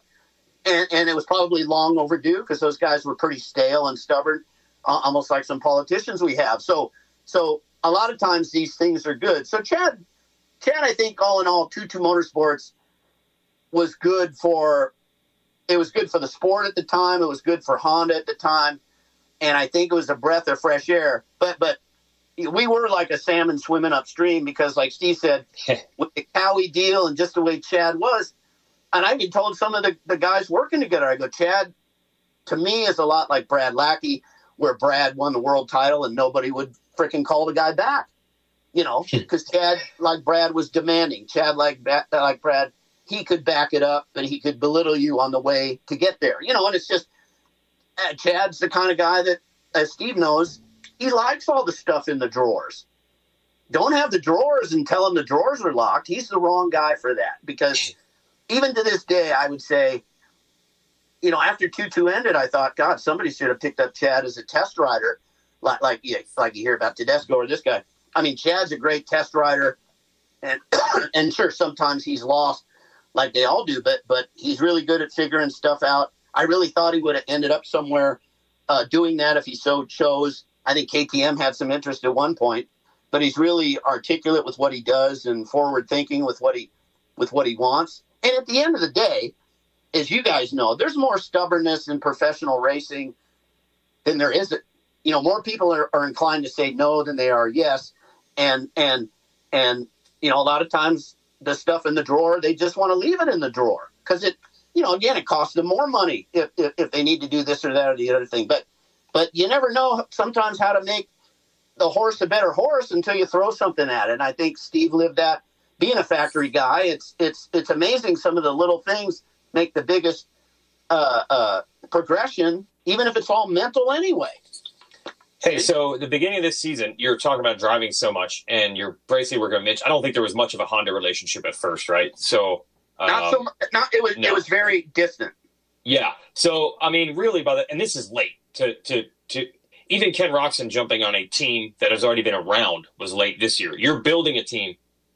and and it was probably long overdue because those guys were pretty stale and stubborn, uh, almost like some politicians we have. So so a lot of times these things are good. So Chad, Chad, I think all in all, Two Two Motorsports was good for. It was good for the sport at the time. It was good for Honda at the time, and I think it was a breath of fresh air. But but we were like a salmon swimming upstream because, like Steve said, *laughs* with the Cowie deal and just the way Chad was, and I even told some of the, the guys working together, I go, Chad, to me is a lot like Brad Lackey, where Brad won the world title and nobody would freaking call the guy back. You know, because Chad, like Brad, was demanding. Chad, like like Brad, he could back it up, but he could belittle you on the way to get there. You know, and it's just uh, Chad's the kind of guy that, as Steve knows, he likes all the stuff in the drawers. Don't have the drawers and tell him the drawers are locked. He's the wrong guy for that because even to this day, I would say, you know, after two two ended, I thought, God, somebody should have picked up Chad as a test rider like like yeah, like you hear about Tedesco or this guy. I mean, Chad's a great test rider, and *coughs* and sure sometimes he's lost like they all do, but but he's really good at figuring stuff out. I really thought he would have ended up somewhere uh, doing that if he so chose. I think KTM had some interest at one point, but he's really articulate with what he does and forward thinking with what he with what he wants. And at the end of the day, as you guys know, there's more stubbornness in professional racing than there is you know, more people are, are inclined to say no than they are yes, and and and you know a lot of times the stuff in the drawer they just want to leave it in the drawer. Because it you know again it costs them more money if, if if they need to do this or that or the other thing. But but you never know sometimes how to make the horse a better horse until you throw something at it. And i think steve lived that being a factory guy it's it's it's amazing some of the little things make the biggest uh, uh, progression even if it's all mental anyway Hey, so the beginning of this season, you're talking about driving so much, and you're basically working with Mitch. I don't think there was much of a Honda relationship at first, right? So not so um, much not it was no. it was very distant Yeah. So I mean, really, by the and this is late to to to even Ken Roczen jumping on a team that has already been around was late this year. You're building a team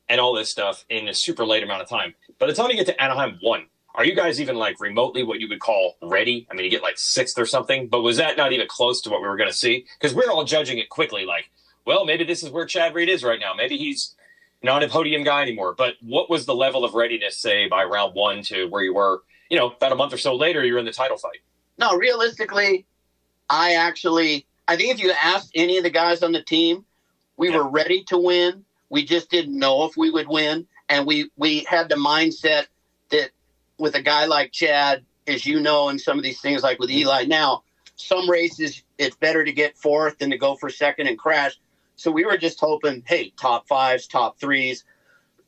and all this stuff in a super late amount of time. By the time you get to Anaheim one, are you guys even like remotely what you would call ready? I mean, you get like sixth or something, but was that not even close to what we were going to see? Because we're all judging it quickly, like, well, maybe this is where Chad Reed is right now. Maybe he's not a podium guy anymore. But what was the level of readiness, say, by round one to where you were? You know, about a month or so later, you're in the title fight. No, realistically, I actually I think if you asked any of the guys on the team, we Yeah. were ready to win. We just didn't know if we would win, and we we had the mindset that with a guy like Chad, as you know, and some of these things like with Eli now, some races it's better to get fourth than to go for second and crash. So we were just hoping, hey, top fives, top threes.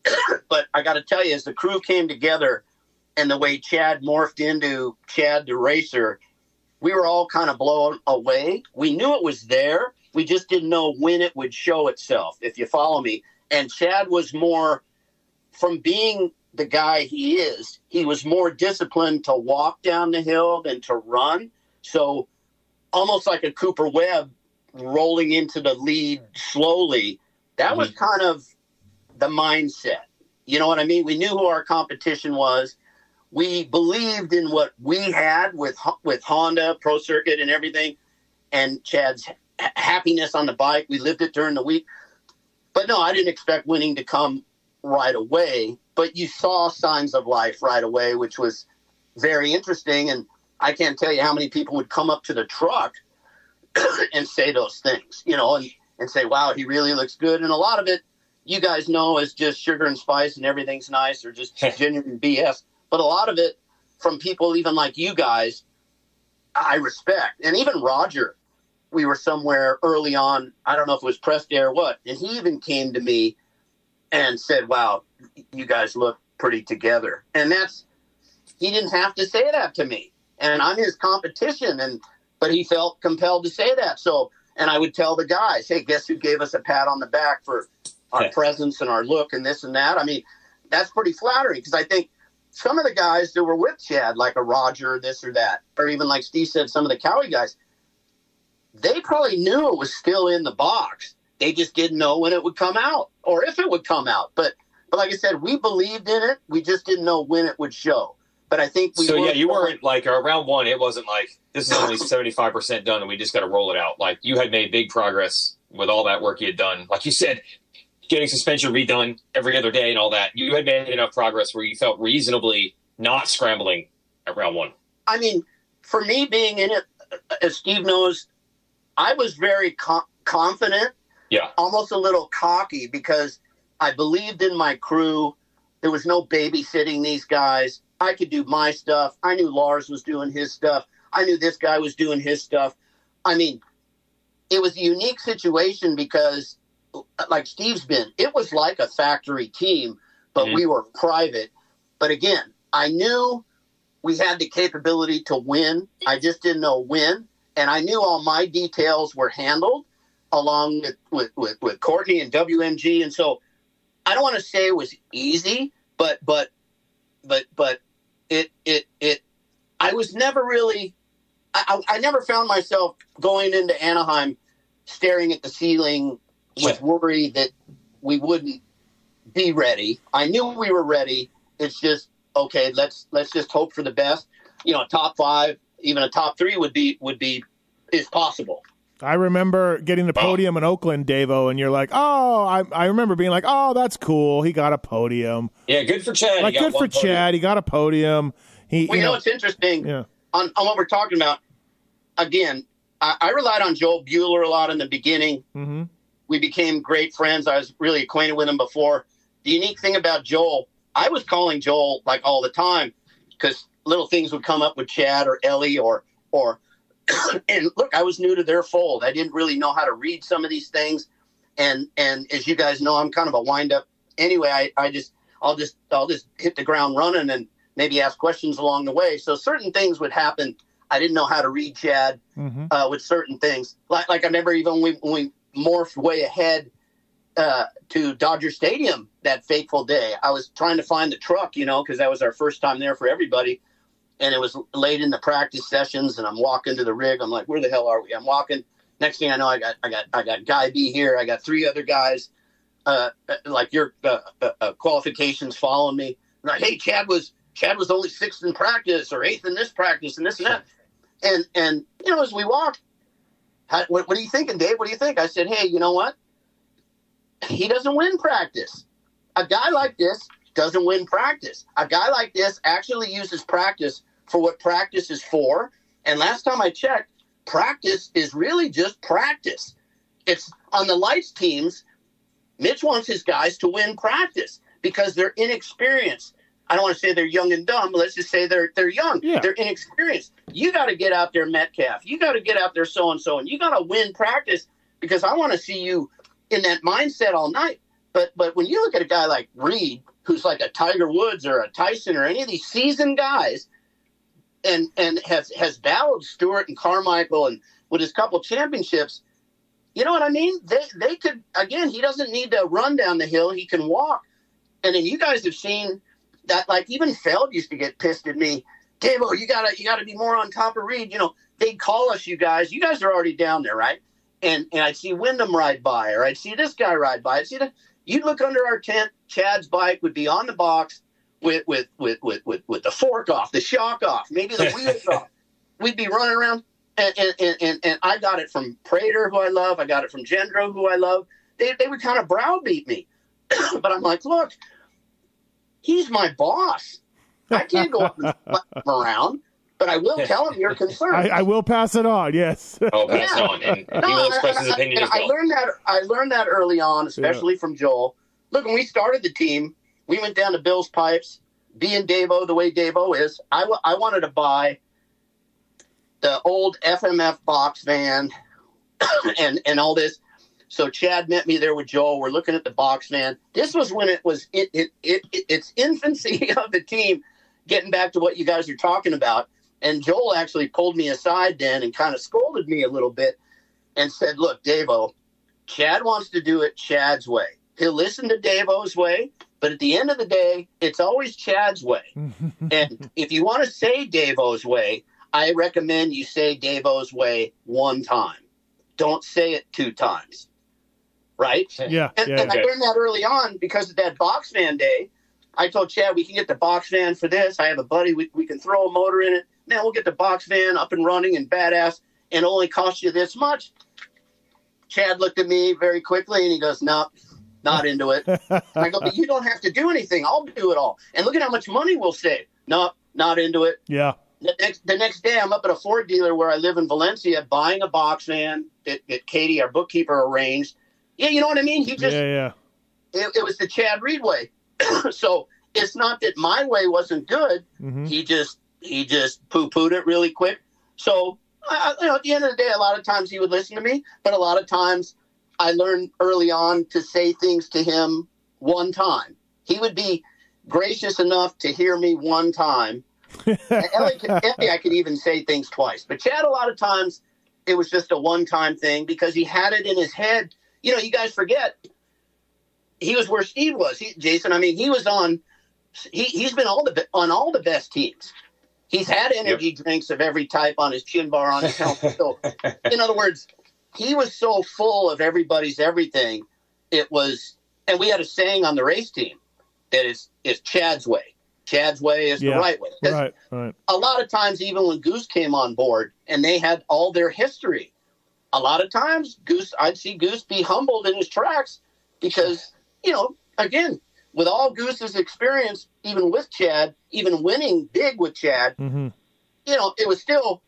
*coughs* but I got to tell you, as the crew came together and the way Chad morphed into Chad the racer, we were all kind of blown away. We knew it was there. We just didn't know when it would show itself, if you follow me. And Chad was more, from being the guy he is, he was more disciplined to walk down the hill than to run. So almost like a Cooper Webb rolling into the lead slowly. That was mm-hmm. kind of the mindset. You know what I mean? We knew who our competition was. We believed in what we had with with Honda Pro Circuit and everything, and Chad's happiness on the bike. We lived it during the week. But no, I didn't expect winning to come right away. But you saw signs of life right away, which was very interesting. And I can't tell you how many people would come up to the truck *coughs* and say those things, you know, and, and say, wow, he really looks good. And a lot of it, you guys know, is just sugar and spice and everything's nice or just *laughs* genuine BS. But a lot of it from people even like you guys, I respect. And even Roger, we were somewhere early on, I don't know if it was press day or what, and he even came to me and said, wow, you guys look pretty together. And that's, he didn't have to say that to me. And I'm his competition. And, but he felt compelled to say that. So, and I would tell the guys, hey, guess who gave us a pat on the back for our Yeah. presence and our look and this and that? I mean, that's pretty flattering because I think some of the guys that were with Chad, like a Roger, this or that, or even like Steve said, some of the Cowie guys, they probably knew it was still in the box. They just didn't know when it would come out or if it would come out. But but like I said, we believed in it. We just didn't know when it would show. But I think we so yeah, you weren't like around one. It wasn't like this is only *laughs* seventy five percent done, and we just got to roll it out. Like you had made big progress with all that work you had done. Like you said, getting suspension redone every other day and all that. You had made enough progress where you felt reasonably not scrambling at round one. I mean, for me being in it, uh, as Steve knows, I was very co- confident, Yeah, almost a little cocky because I believed in my crew. There was no babysitting these guys. I could do my stuff. I knew Lars was doing his stuff. I knew this guy was doing his stuff. I mean, it was a unique situation because, like Steve's been, it was like a factory team, but Mhm. we were private. But again, I knew we had the capability to win. I just didn't know when. And I knew all my details were handled along with, with, with, Courtney and WMG. And so I don't want to say it was easy, but, but, but, but it, it, it, I was never really, I, I I never found myself going into Anaheim staring at the ceiling with worry that we wouldn't be ready. I knew we were ready. It's just okay. Let's let's just hope for the best. You know, a top five, even a top three would be would be is possible. I remember getting the podium in Oakland, Davo, and you're like, oh, I, I remember being like, oh, that's cool. He got a podium. yeah, good for Chad. Like, good for podium. Chad. He got a podium. He, Well, you you know, know, it's interesting yeah. on, on what we're talking about. Again, I, I relied on Joel Bueller a lot in the beginning. hmm we became great friends. I was really acquainted with him before. The unique thing about Joel, I was calling Joel like all the time because little things would come up with Chad or Ellie or or *coughs* and look, I was new to their fold. I didn't really know how to read some of these things. And and as you guys know, I'm kind of a wind up anyway. I, I just I'll just I'll just hit the ground running and maybe ask questions along the way. So certain things would happen. I didn't know how to read Chad Mm-hmm. uh, with certain things. Like like I never even we, we morphed way ahead uh, to Dodger Stadium that fateful day. I was trying to find the truck, you know, because that was our first time there for everybody. And it was late in the practice sessions, and I'm walking to the rig. I'm like, "Where the hell are we?" I'm walking. Next thing I know, I got I got I got Guy B here. I got three other guys, uh, uh, like your uh, uh, uh, qualifications following me. I'm like, hey, Chad was Chad was only sixth in practice or eighth in this practice and this and that. And and you know, as we walked, how, what, what are you thinking, Dave? What do you think? I said, hey, you know what? He doesn't win practice. A guy like this doesn't win practice. A guy like this actually uses practice for what practice is for. And last time I checked, practice is really just practice. It's on the lights teams. Mitch wants his guys to win practice because they're inexperienced. I don't want to say they're young and dumb, but let's just say they're they're young. Yeah. They're inexperienced. You got to get out there, Metcalf. You got to get out there, so and so, and you got to win practice because I want to see you in that mindset all night. But but when you look at a guy like Reed, who's like a Tiger Woods or a Tyson or any of these seasoned guys, and and has has battled Stewart and Carmichael and with his couple championships, you know what I mean? They they could again. He doesn't need to run down the hill. He can walk. And then you guys have seen that. Like even Feld used to get pissed at me. Davo, you gotta you gotta be more on top of Reed. You know they'd call us. You guys, you guys are already down there, right? And and I'd see Windham ride by, or I'd see this guy ride by. I'd see that. You'd look under our tent. Chad's bike would be on the box with with with with with, with the fork off, the shock off, maybe the wheels *laughs* off. We'd be running around, and and, and and and I got it from Prater, who I love. I got it from Gendro, who I love. They they would kind of browbeat me, *clears throat* but I'm like, look, he's my boss. I can't go up and *laughs* slap him around, but I will tell him you're concerned. I, I will pass it on. Yes. Oh, pass Yeah. on, and he No, will express I- his opinion and as I well. learned that I learned that early on, especially from Joel. Look, when we started the team, we went down to Bill's Pipes. Being Davo the way Davo is, I, I wanted to buy the old FMF box van *coughs* and and all this. So Chad met me there with Joel. We're looking at the box van. This was when it was it, it, it, it its infancy *laughs* of the team. Getting back to what you guys are talking about, and Joel actually pulled me aside then and kind of scolded me a little bit and said, "Look, Davo, Chad wants to do it Chad's way. He'll listen to Davo's way, but at the end of the day, it's always Chad's way. *laughs* and if you want to say Davo's way, I recommend you say Davo's way one time. Don't say it two times. Right? Yeah. And, Yeah. and I learned that early on because of that box van day. I told Chad we can get the box van for this. I have a buddy we, we can throw a motor in it. Man, we'll get the box van up and running and badass and only cost you this much. Chad looked at me very quickly and he goes, "No, not into it." I go, "But you don't have to do anything. I'll do it all. And look at how much money we'll save." No, not into it. Yeah. The next, the next day, I'm up at a Ford dealer where I live in Valencia, buying a box van that, that Katie, our bookkeeper, arranged. Yeah, you know what I mean. He just Yeah. Yeah. it, it was the Chad Reed way. *clears throat* so it's not that my way wasn't good. Mhm. He just he just poo pooed it really quick. So I- you know, at the end of the day, a lot of times he would listen to me, but a lot of times I learned early on to say things to him one time. He would be gracious enough to hear me one time. Ellie, *laughs* Ellie, I could even say things twice, but Chad, a lot of times it was just a one time thing because he had it in his head. You know, you guys forget he was where Steve was. He, Jason, I mean, he was on. He he's been all the on all the best teams. He's had energy drinks of every type on his chin bar on his helmet. So, *laughs* in other words, he was so full of everybody's everything. It was, and we had a saying on the race team that is is Chad's way. Chad's way is Yeah. the right way. Right. Right. a lot of times, even when Goose came on board and they had all their history, a lot of times Goose, I'd see Goose be humbled in his tracks because, you know, again, with all Goose's experience, even with Chad, even winning big with Chad, hmm you know, it was still,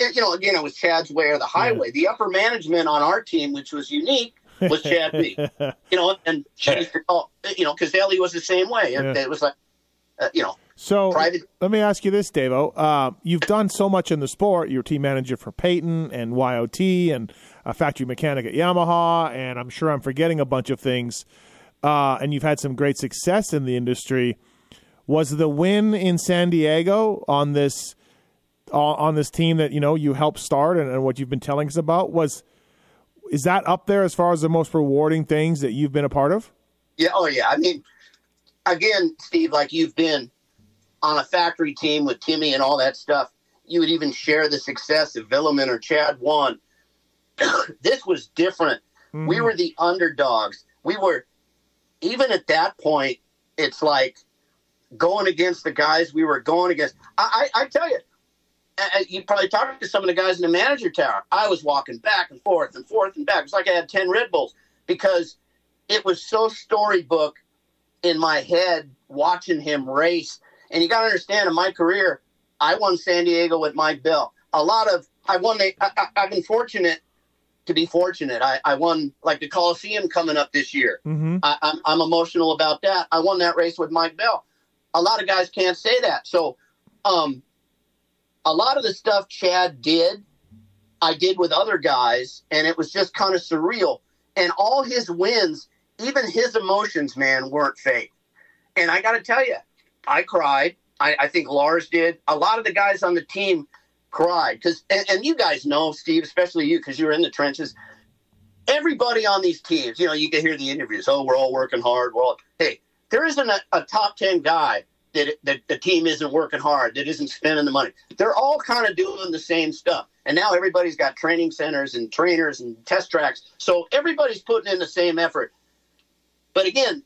you know, again, it was Chad's way or the highway. The upper management on our team, which was unique, was Chad Reed. *laughs* you know, and to call, you know, because Ellie was the same way. Yeah. It, it was like, uh, you know, So Private- let me ask you this, Davo. Uh, you've done so much in the sport. You're team manager for Payton and YOT and a factory mechanic at Yamaha, and I'm sure I'm forgetting a bunch of things. Uh, and you've had some great success in the industry. Was the win in San Diego on this on on this team that you know you helped start and, and what you've been telling us about was is that up there as far as the most rewarding things that you've been a part of? Yeah. Oh, yeah. I mean, again, Steve, like you've been on a factory team with Timmy and all that stuff. You would even share the success if Vuillemin or Chad won. *coughs* this was different. Mm-hmm. We were the underdogs. We were, even at that point, it's like going against the guys we were going against. I, I, I tell you, you probably talked to some of the guys in the manager tower. I was walking back and forth and forth and back. It's like I had 10 Red Bulls because it was so storybook in my head watching him race. And you got to understand, in my career, I won San Diego with Mike Bell. A lot of I won. The, I, I, I've been fortunate to be fortunate. I, I won like the Coliseum coming up this year. Mm-hmm. I, I'm, I'm emotional about that. I won that race with Mike Bell. A lot of guys can't say that. So, um, a lot of the stuff Chad did, I did with other guys, and it was just kind of surreal. And all his wins, even his emotions, man, weren't fake. And I got to tell you, I cried. I, I think Lars did. A lot of the guys on the team cried because, and, and you guys know, Steve, especially you, because you're in the trenches. Everybody on these teams, you know, you can hear the interviews. Oh, we're all working hard. Well, hey, there isn't a, a top ten guy that that the team isn't working hard, that isn't spending the money. They're all kind of doing the same stuff. And now everybody's got training centers and trainers and test tracks. So everybody's putting in the same effort. But again,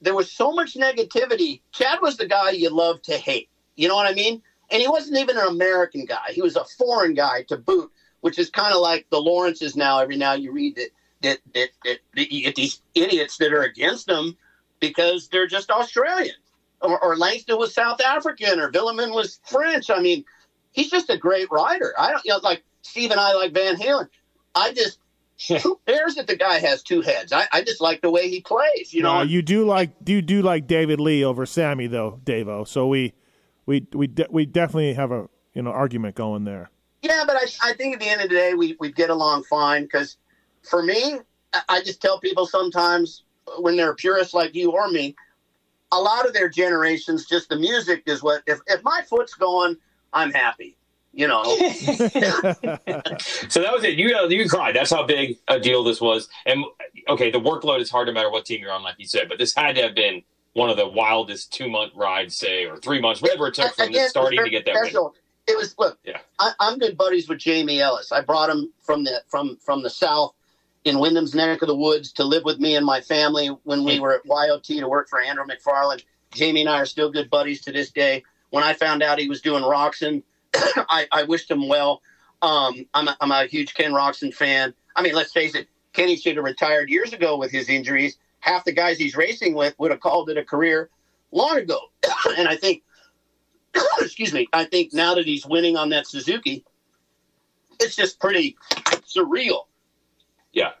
there was so much negativity. Chad was the guy you love to hate. You know what I mean? And he wasn't even an American guy. He was a foreign guy to boot, which is kind of like the Lawrences now. Every now you read that that, that, that, that you get these idiots that are against them because they're just Australian. Or, or Langston was South African, or Vuillemin was French. I mean, he's just a great writer. I don't, you know, like Steve and I like Van Halen. I just, who cares that the guy has two heads? I, I just like the way he plays. You know, Uh, you do like you do like David Lee over Sammy though, Davo. So we we we de- we definitely have a you know argument going there. Yeah, but I, I think at the end of the day, we, we get along fine because for me, I- I just tell people sometimes when they're purists like you or me, a lot of their generations, just the music is what, if, if my foot's going, I'm happy. You know, *laughs* So that was it. You uh, you cried. That's how big a deal this was. And okay, the workload is hard no matter what team you're on, like you said. But this had to have been one of the wildest two month rides, say, or three months, whatever it took from Again, the starting to get that win. special. It was look. Yeah. I, I'm good buddies with Jamie Ellis. I brought him from the from from the south in Windham's neck of the woods to live with me and my family when we were at YOT to work for Andrew McFarlane. Jamie and I are still good buddies to this day. When I found out he was doing Roczen, *coughs* I, I wished him well. Um, I'm, a, I'm a huge Ken Roczen fan. I mean, let's face it, Kenny should have retired years ago with his injuries. Half the guys he's racing with would have called it a career long ago. *coughs* and I think, *coughs* excuse me, I think now that he's winning on that Suzuki, it's just pretty surreal. Yeah.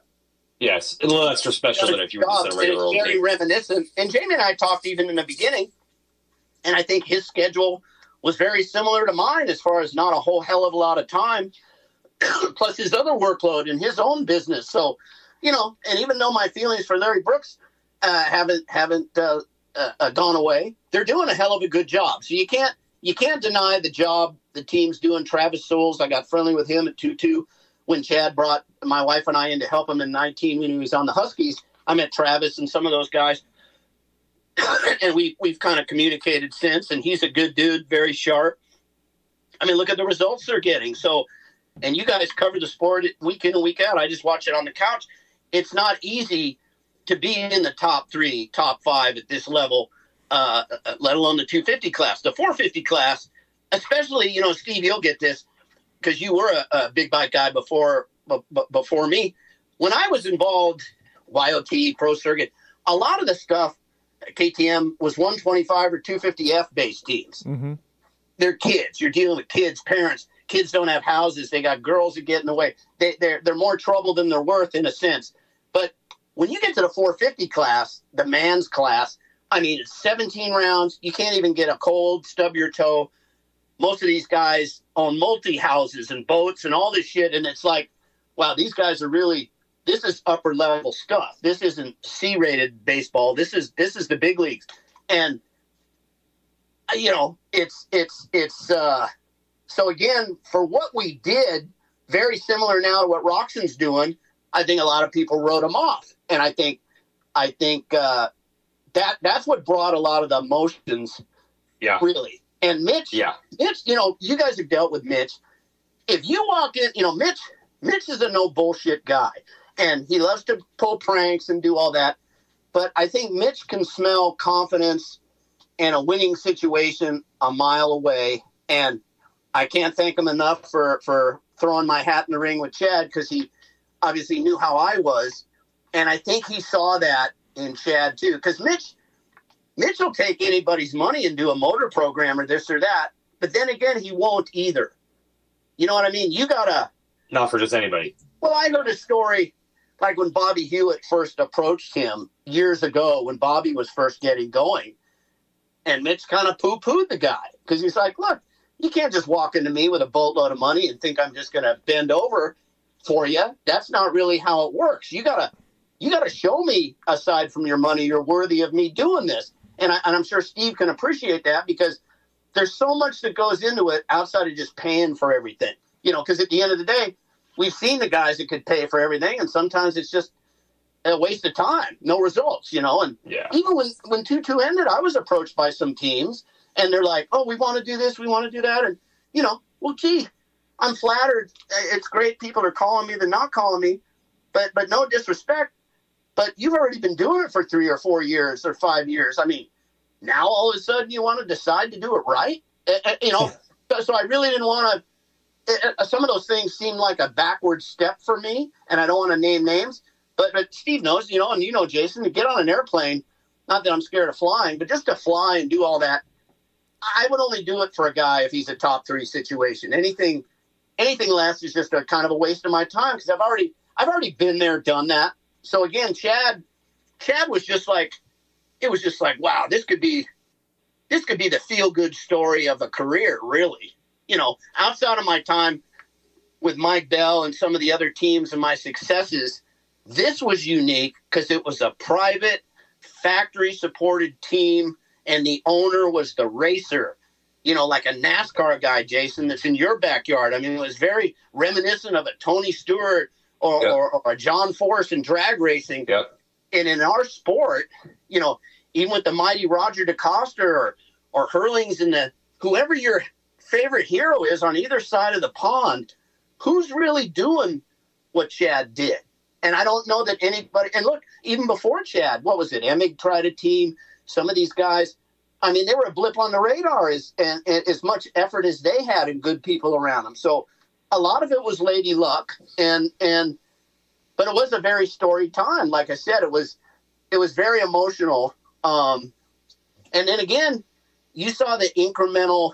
Yes. A little extra special than if you were just a regular and old very game. reminiscent. And Jamie and I talked even in the beginning, and I think his schedule was very similar to mine as far as not a whole hell of a lot of time, *coughs* plus his other workload in his own business. So, you know, and even though my feelings for Larry Brooks uh, haven't haven't uh, uh, uh, gone away, they're doing a hell of a good job. So you can't you can't deny the job the team's doing. Travis Souls, I got friendly with him at two two when Chad brought my wife and I in to help him in 19 when he was on the Huskies. I met Travis and some of those guys, *coughs* and we we've kind of communicated since. And he's a good dude, very sharp. I mean, look at the results they're getting. So, and you guys cover the sport week in and week out. I just watch it on the couch. It's not easy to be in the top three, top five at this level, uh, let alone the 250 class, the 450 class. Especially, you know, Steve, you'll get this because you were a, a big bike guy before b- before me. When I was involved, YOT Pro Circuit, a lot of the stuff KTM was 125 or 250F based teams. Mm-hmm. They're kids. You're dealing with kids, parents. Kids don't have houses. They got girls that get in the way. They, they're they're more trouble than they're worth in a sense. But when you get to the 450 class, the man's class, I mean, it's 17 rounds. You can't even get a cold, stub your toe. Most of these guys own multi houses and boats and all this shit. And it's like, wow, these guys are really, this is upper level stuff. This isn't C rated baseball. This is, this is the big leagues. And, you know, it's, it's, it's, uh, so again, for what we did, very similar now to what Roczen's doing, I think a lot of people wrote him off. And I think, I think, uh, that that's what brought a lot of the emotions. Yeah. Really. And Mitch, Yeah. Mitch, you know, you guys have dealt with Mitch. If you walk in, you know, Mitch, Mitch is a no bullshit guy, and he loves to pull pranks and do all that. But I think Mitch can smell confidence and a winning situation a mile away. And I can't thank him enough for for throwing my hat in the ring with Chad because he obviously knew how I was, and I think he saw that in Chad too. Because Mitch, Mitch will take anybody's money and do a motor program or this or that, but then again, he won't either. You know what I mean? You gotta. Not for just anybody. Well, I heard a story like when Bobby Hewitt first approached him years ago when Bobby was first getting going, and Mitch kind of poo pooed the guy because he's like, look, you can't just walk into me with a boatload of money and think I'm just going to bend over for you. That's not really how it works. You gotta, you gotta show me aside from your money, you're worthy of me doing this. And, I, and I'm sure Steve can appreciate that because there's so much that goes into it outside of just paying for everything. You know, because at the end of the day, we've seen the guys that could pay for everything, and sometimes it's just a waste of time, no results. You know, and Yeah. even when when two two ended, I was approached by some teams, and they're like, "Oh, we want to do this, we want to do that," and you know, well, gee, I'm flattered. It's great people are calling me, they're not calling me, but but no disrespect. But you've already been doing it for three or four years or five years. I mean, now all of a sudden you want to decide to do it right? You know, *laughs* so, so I really didn't want to. Some of those things seem like a backward step for me, and I don't want to name names. But, but Steve knows, you know, and you know, Jason, to get on an airplane, not that I'm scared of flying, but just to fly and do all that, I would only do it for a guy if he's a top three situation. Anything, anything less is just a kind of a waste of my time because I've already, I've already been there, done that. So again, Chad, Chad was just like, it was just like, wow, this could be, this could be the feel good story of a career, really. You know, outside of my time with Mike Bell and some of the other teams and my successes, this was unique because it was a private, factory supported team, and the owner was the racer. You know, like a NASCAR guy, Jason, that's in your backyard. I mean, it was very reminiscent of a Tony Stewart or, Yep. or, or John Force in drag racing. Yep. And in our sport, you know, even with the mighty Roger De Coster or, or Herlings and the whoever your favorite hero is on either side of the pond, who's really doing what Chad did? And I don't know that anybody. And look, even before Chad, what was it? Emig tried a team. Some of these guys, I mean, they were a blip on the radar as and, and as much effort as they had and good people around them. So a lot of it was lady luck, and and but it was a very storied time. Like I said, it was it was very emotional. Um, and then again, you saw the incremental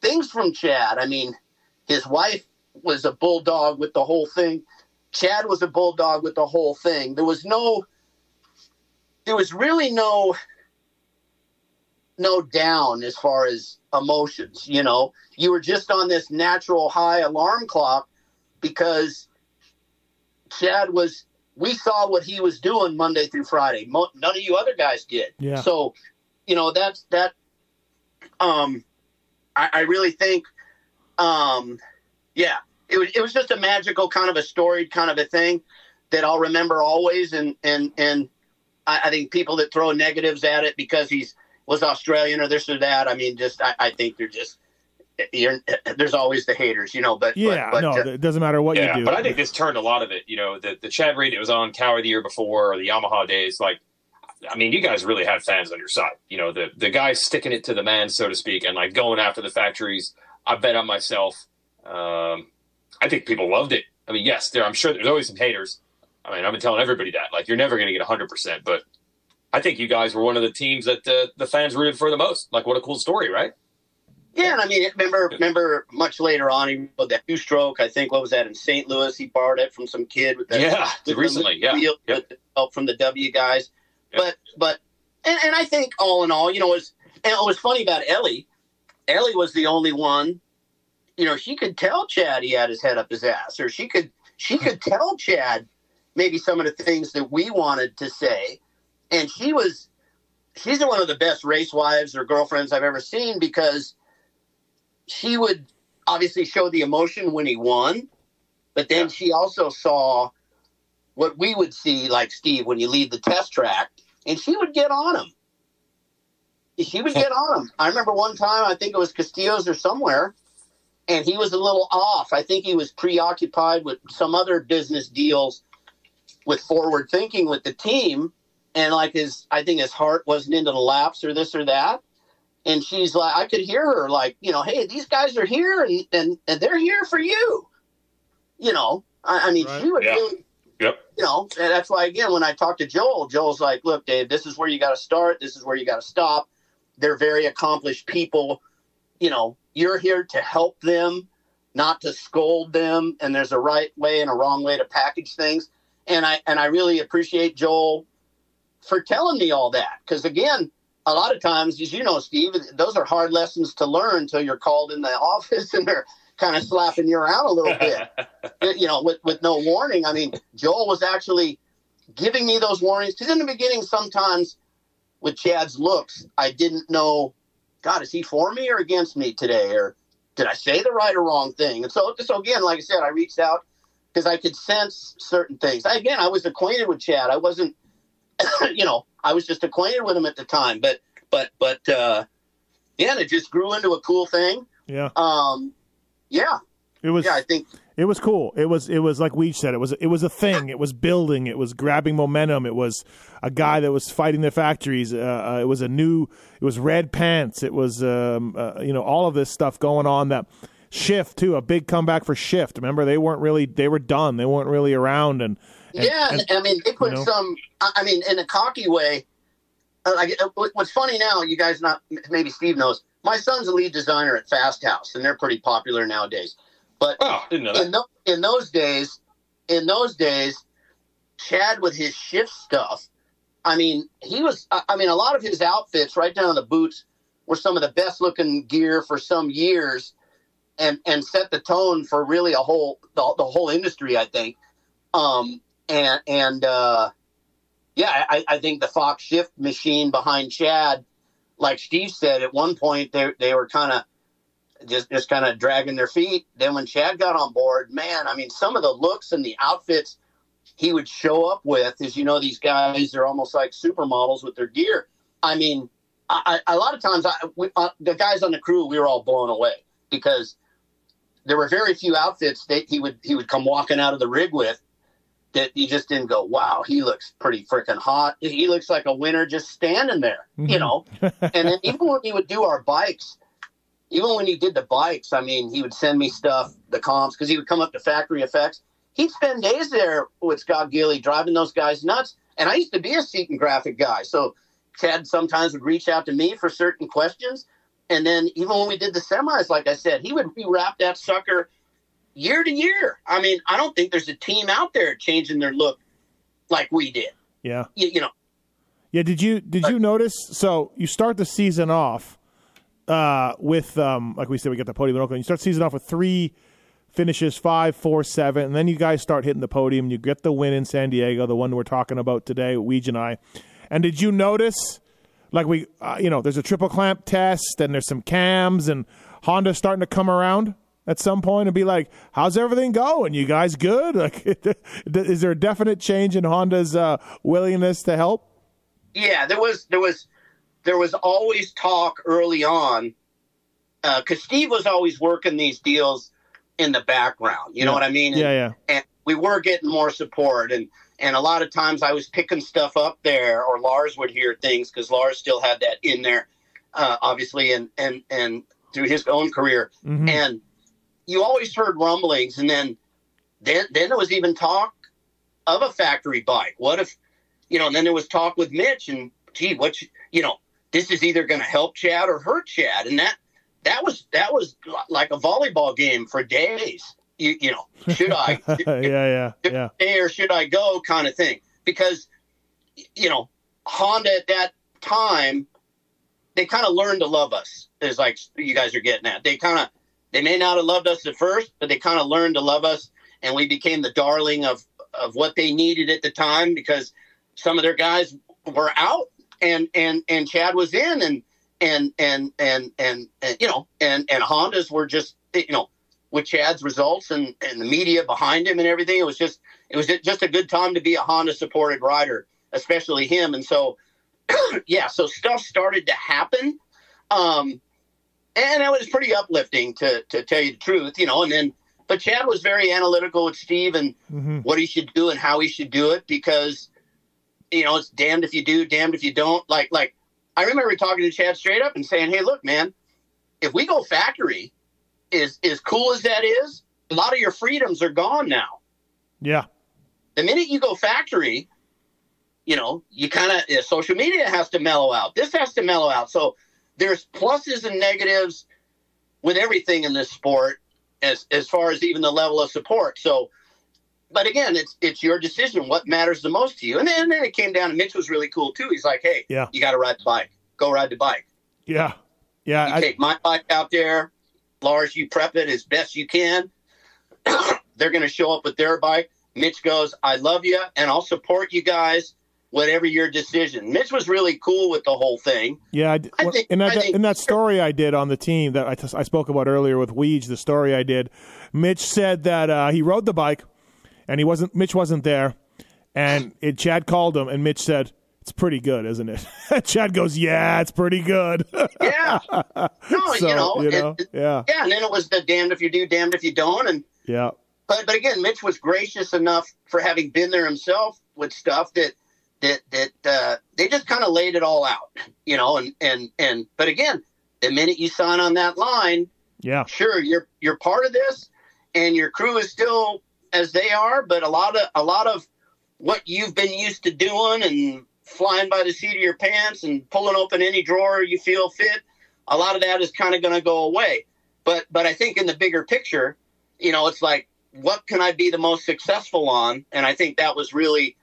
things from Chad. I mean, his wife was a bulldog with the whole thing. Chad was a bulldog with the whole thing. There was no, there was really no, no down as far as emotions. You know, you were just on this natural high alarm clock because Chad was. We saw what he was doing Monday through Friday. Mo- none of you other guys did. Yeah. So, you know, that's that. Um, I, I really think, um, yeah, it was it was just a magical kind of a storied kind of a thing that I'll remember always. And and and I, I think people that throw negatives at it because he's was Australian or this or that. I mean, just I, I think they're just you're, there's always the haters, you know. But Yeah, but, no, uh, it doesn't matter what yeah, you do. but I think this turned a lot of it. You know, the the Chad Reed that was on Coward the year before, or the Yamaha days. Like, I mean, you guys really had fans on your side. You know, the the guys sticking it to the man, so to speak, and like going after the factories. I bet on myself. Um, I think people loved it. I mean, yes, there. I'm sure there's always some haters. I mean, I've been telling everybody that. Like, you're never going to get 100, percent but I think you guys were one of the teams that uh, the fans rooted for the most. Like, what a cool story, right? Yeah, and I mean, remember, remember, much later on, he rode that two stroke. I think what was that in St. Louis? He borrowed it from some kid with that. Yeah, with recently, the yeah. Yep. with help from the W guys. Yep. But, but, and, and I think all in all, you know, it was and it was funny about Ellie. Ellie was the only one. You know, she could tell Chad he had his head up his ass, or she could she could *laughs* tell Chad maybe some of the things that we wanted to say, and she was she's one of the best race wives or girlfriends I've ever seen because she would obviously show the emotion when he won, but then Yeah. she also saw what we would see, like Steve, when you leave the test track, and she would get on him. She would get on him. I remember one time, I think it was Castillo's or somewhere, and he was a little off. I think he was preoccupied with some other business deals with forward thinking with the team and like his i think his heart wasn't into the laps or this or that. And she's like i could hear her like you know hey these guys are here and and, and they're here for you. You know i, I mean Right. she would Yeah. really Yep. you know and that's why again when i talked to joel joel's like look dave this is where you got to start. This is where you got to stop. They're very accomplished people. You know you're here to help them not to scold them. And there's a right way and a wrong way to package things. And i and i really appreciate joel for telling me all that. Because again a lot of times as you know steve those are hard lessons to learn until you're called in the *laughs* office and they're kind of slapping you around a little bit. *laughs* You know with, with no warning. I mean joel was actually giving me those warnings. Because in the beginning sometimes with chad's looks i didn't know god is he for me or against me today? Or did i say the right or wrong thing? And so so again like i said i reached out because i could sense certain things. I, again i was acquainted with chad. I wasn't *coughs* you know, I was just acquainted with him at the time, but but but uh yeah, and it just grew into a cool thing. Yeah, Um yeah, it was. yeah, I think It was cool. It was it was like we said. It was it was a thing. It was building. It was grabbing momentum. It was a guy that was fighting the factories. Uh, uh, it was a new. It was red pants. It was um, uh, you know all of this stuff going on. That shift too. A big comeback for shift. Remember they weren't really they were done. They weren't really around. And, and yeah, and- and, I mean they put you know. some I I mean in a cocky way. uh, Like uh, what's funny now, you guys not maybe Steve knows. My son's a lead designer at Fast House, and they're pretty popular nowadays. But Oh, didn't know that. in, tho- in those days, in those days, Chad with his shift stuff. I mean, he was. I I mean, a lot of his outfits, right down to the boots, were some of the best looking gear for some years, and and set the tone for really a whole the, the whole industry. I think. Um and and uh, yeah, I, I think the Fox shift machine behind Chad, like Steve said, at one point they they were kind of just just kind of dragging their feet. Then when Chad got on board, man, I mean, some of the looks and the outfits he would show up with, as you know, these guys they're almost like supermodels with their gear. I mean, I, I, a lot of times, I, we, uh, the guys on the crew, we were all blown away because there were very few outfits that he would he would come walking out of the rig with that you just didn't go, wow, he looks pretty freaking hot. He looks like a winner just standing there, you mm-hmm. know. *laughs* and then even when he would do our bikes, even when he did the bikes, I mean, he would send me stuff, the comps, because he would come up to Factory Effex. He'd spend days there with Scott Gilly driving those guys nuts. And I used to be a seat and graphic guy. So Chad sometimes would reach out to me for certain questions. And then even when we did the semis, like I said, he would rewrap that sucker year to year. I mean, I don't think there's a team out there changing their look like we did. yeah. You, you know, Yeah, did you did you notice? So you start the season off uh, with um, like we said, we got the podium in Oakland. You start the season off with three finishes, five, four, seven, and then you guys start hitting the podium. You get the win in San Diego, the one we're talking about today, Weege and I. And did you notice, like we, uh, you know, there's a triple clamp test, and there's some cams, and Honda's starting to come around at some point and be like, "How's everything going? You guys good? *laughs* Like, is there a definite change in Honda's uh, willingness to help?" Yeah, there was there was there was always talk early on because Steve was always working these deals in the background. You know what I mean? Yeah, yeah. And we were getting more support, and and a lot of times I was picking stuff up there, or Lars would hear things because Lars still had that in there, uh, obviously, and and and through his own career, Mhm. and you always heard rumblings, and then then then there was even talk of a factory bike. What if, you know? And then there was talk with Mitch, and gee, what you, you know, this is either going to help Chad or hurt Chad, and that that was that was like a volleyball game for days. You you know, should I *laughs* yeah, yeah, yeah. stay or should I go kind of thing because you know Honda at that time they kind of learned to love us is like you guys are getting at they kind of they may not have loved us at first but they kind of learned to love us and we became the darling of of what they needed at the time because some of their guys were out and and and Chad was in and and and and and, and you know and and Hondas were just you know with Chad's results and and the media behind him and everything it was just it was just a good time to be a Honda supported rider especially him. And so *clears throat* yeah so stuff started to happen. Um and it was pretty uplifting to to tell you the truth you know and then but Chad was very analytical with Steve and Mm-hmm. what he should do and how he should do it because you know it's damned if you do, damned if you don't. Like like I remember talking to Chad straight up and saying, "Hey, look, man, if we go factory, is as cool as that is, a lot of your freedoms are gone now. Yeah. The minute you go factory, you know, you kind of social media has to mellow out. This has to mellow out. So there's pluses and negatives with everything in this sport as as far as even the level of support. So but again, it's it's your decision what matters the most to you. And then, and then it came down and Mitch was really cool too. He's like, Hey, Yeah. you gotta ride the bike. Go ride the bike. Yeah. Yeah. You I, take my bike out there, Lars, you prep it as best you can. *clears throat* They're gonna show up with their bike. Mitch goes, I love you and I'll support you guys, whatever your decision. Mitch was really cool with the whole thing. Yeah, I d- I think- in that I think- in that story I did on the team that I, t- I spoke about earlier with Weege, the story I did, Mitch said that uh, he rode the bike, and he wasn't Mitch wasn't there, and *sighs* it, Chad called him, and Mitch said, "It's pretty good, isn't it?" *laughs* Chad goes, "Yeah, it's pretty good." Yeah. *laughs* No, so you know, you know, it- yeah, yeah, and then it was the damned if you do, damned if you don't. And yeah, but but again, Mitch was gracious enough for having been there himself with stuff that that that uh, they just kind of laid it all out, you know. And and and but again, the minute you sign on that line, yeah, sure you're you're part of this, and your crew is still as they are. But a lot of a lot of what you've been used to doing and flying by the seat of your pants and pulling open any drawer you feel fit, a lot of that is kind of going to go away. But but I think in the bigger picture, you know, it's like what can I be the most successful on? And I think that was really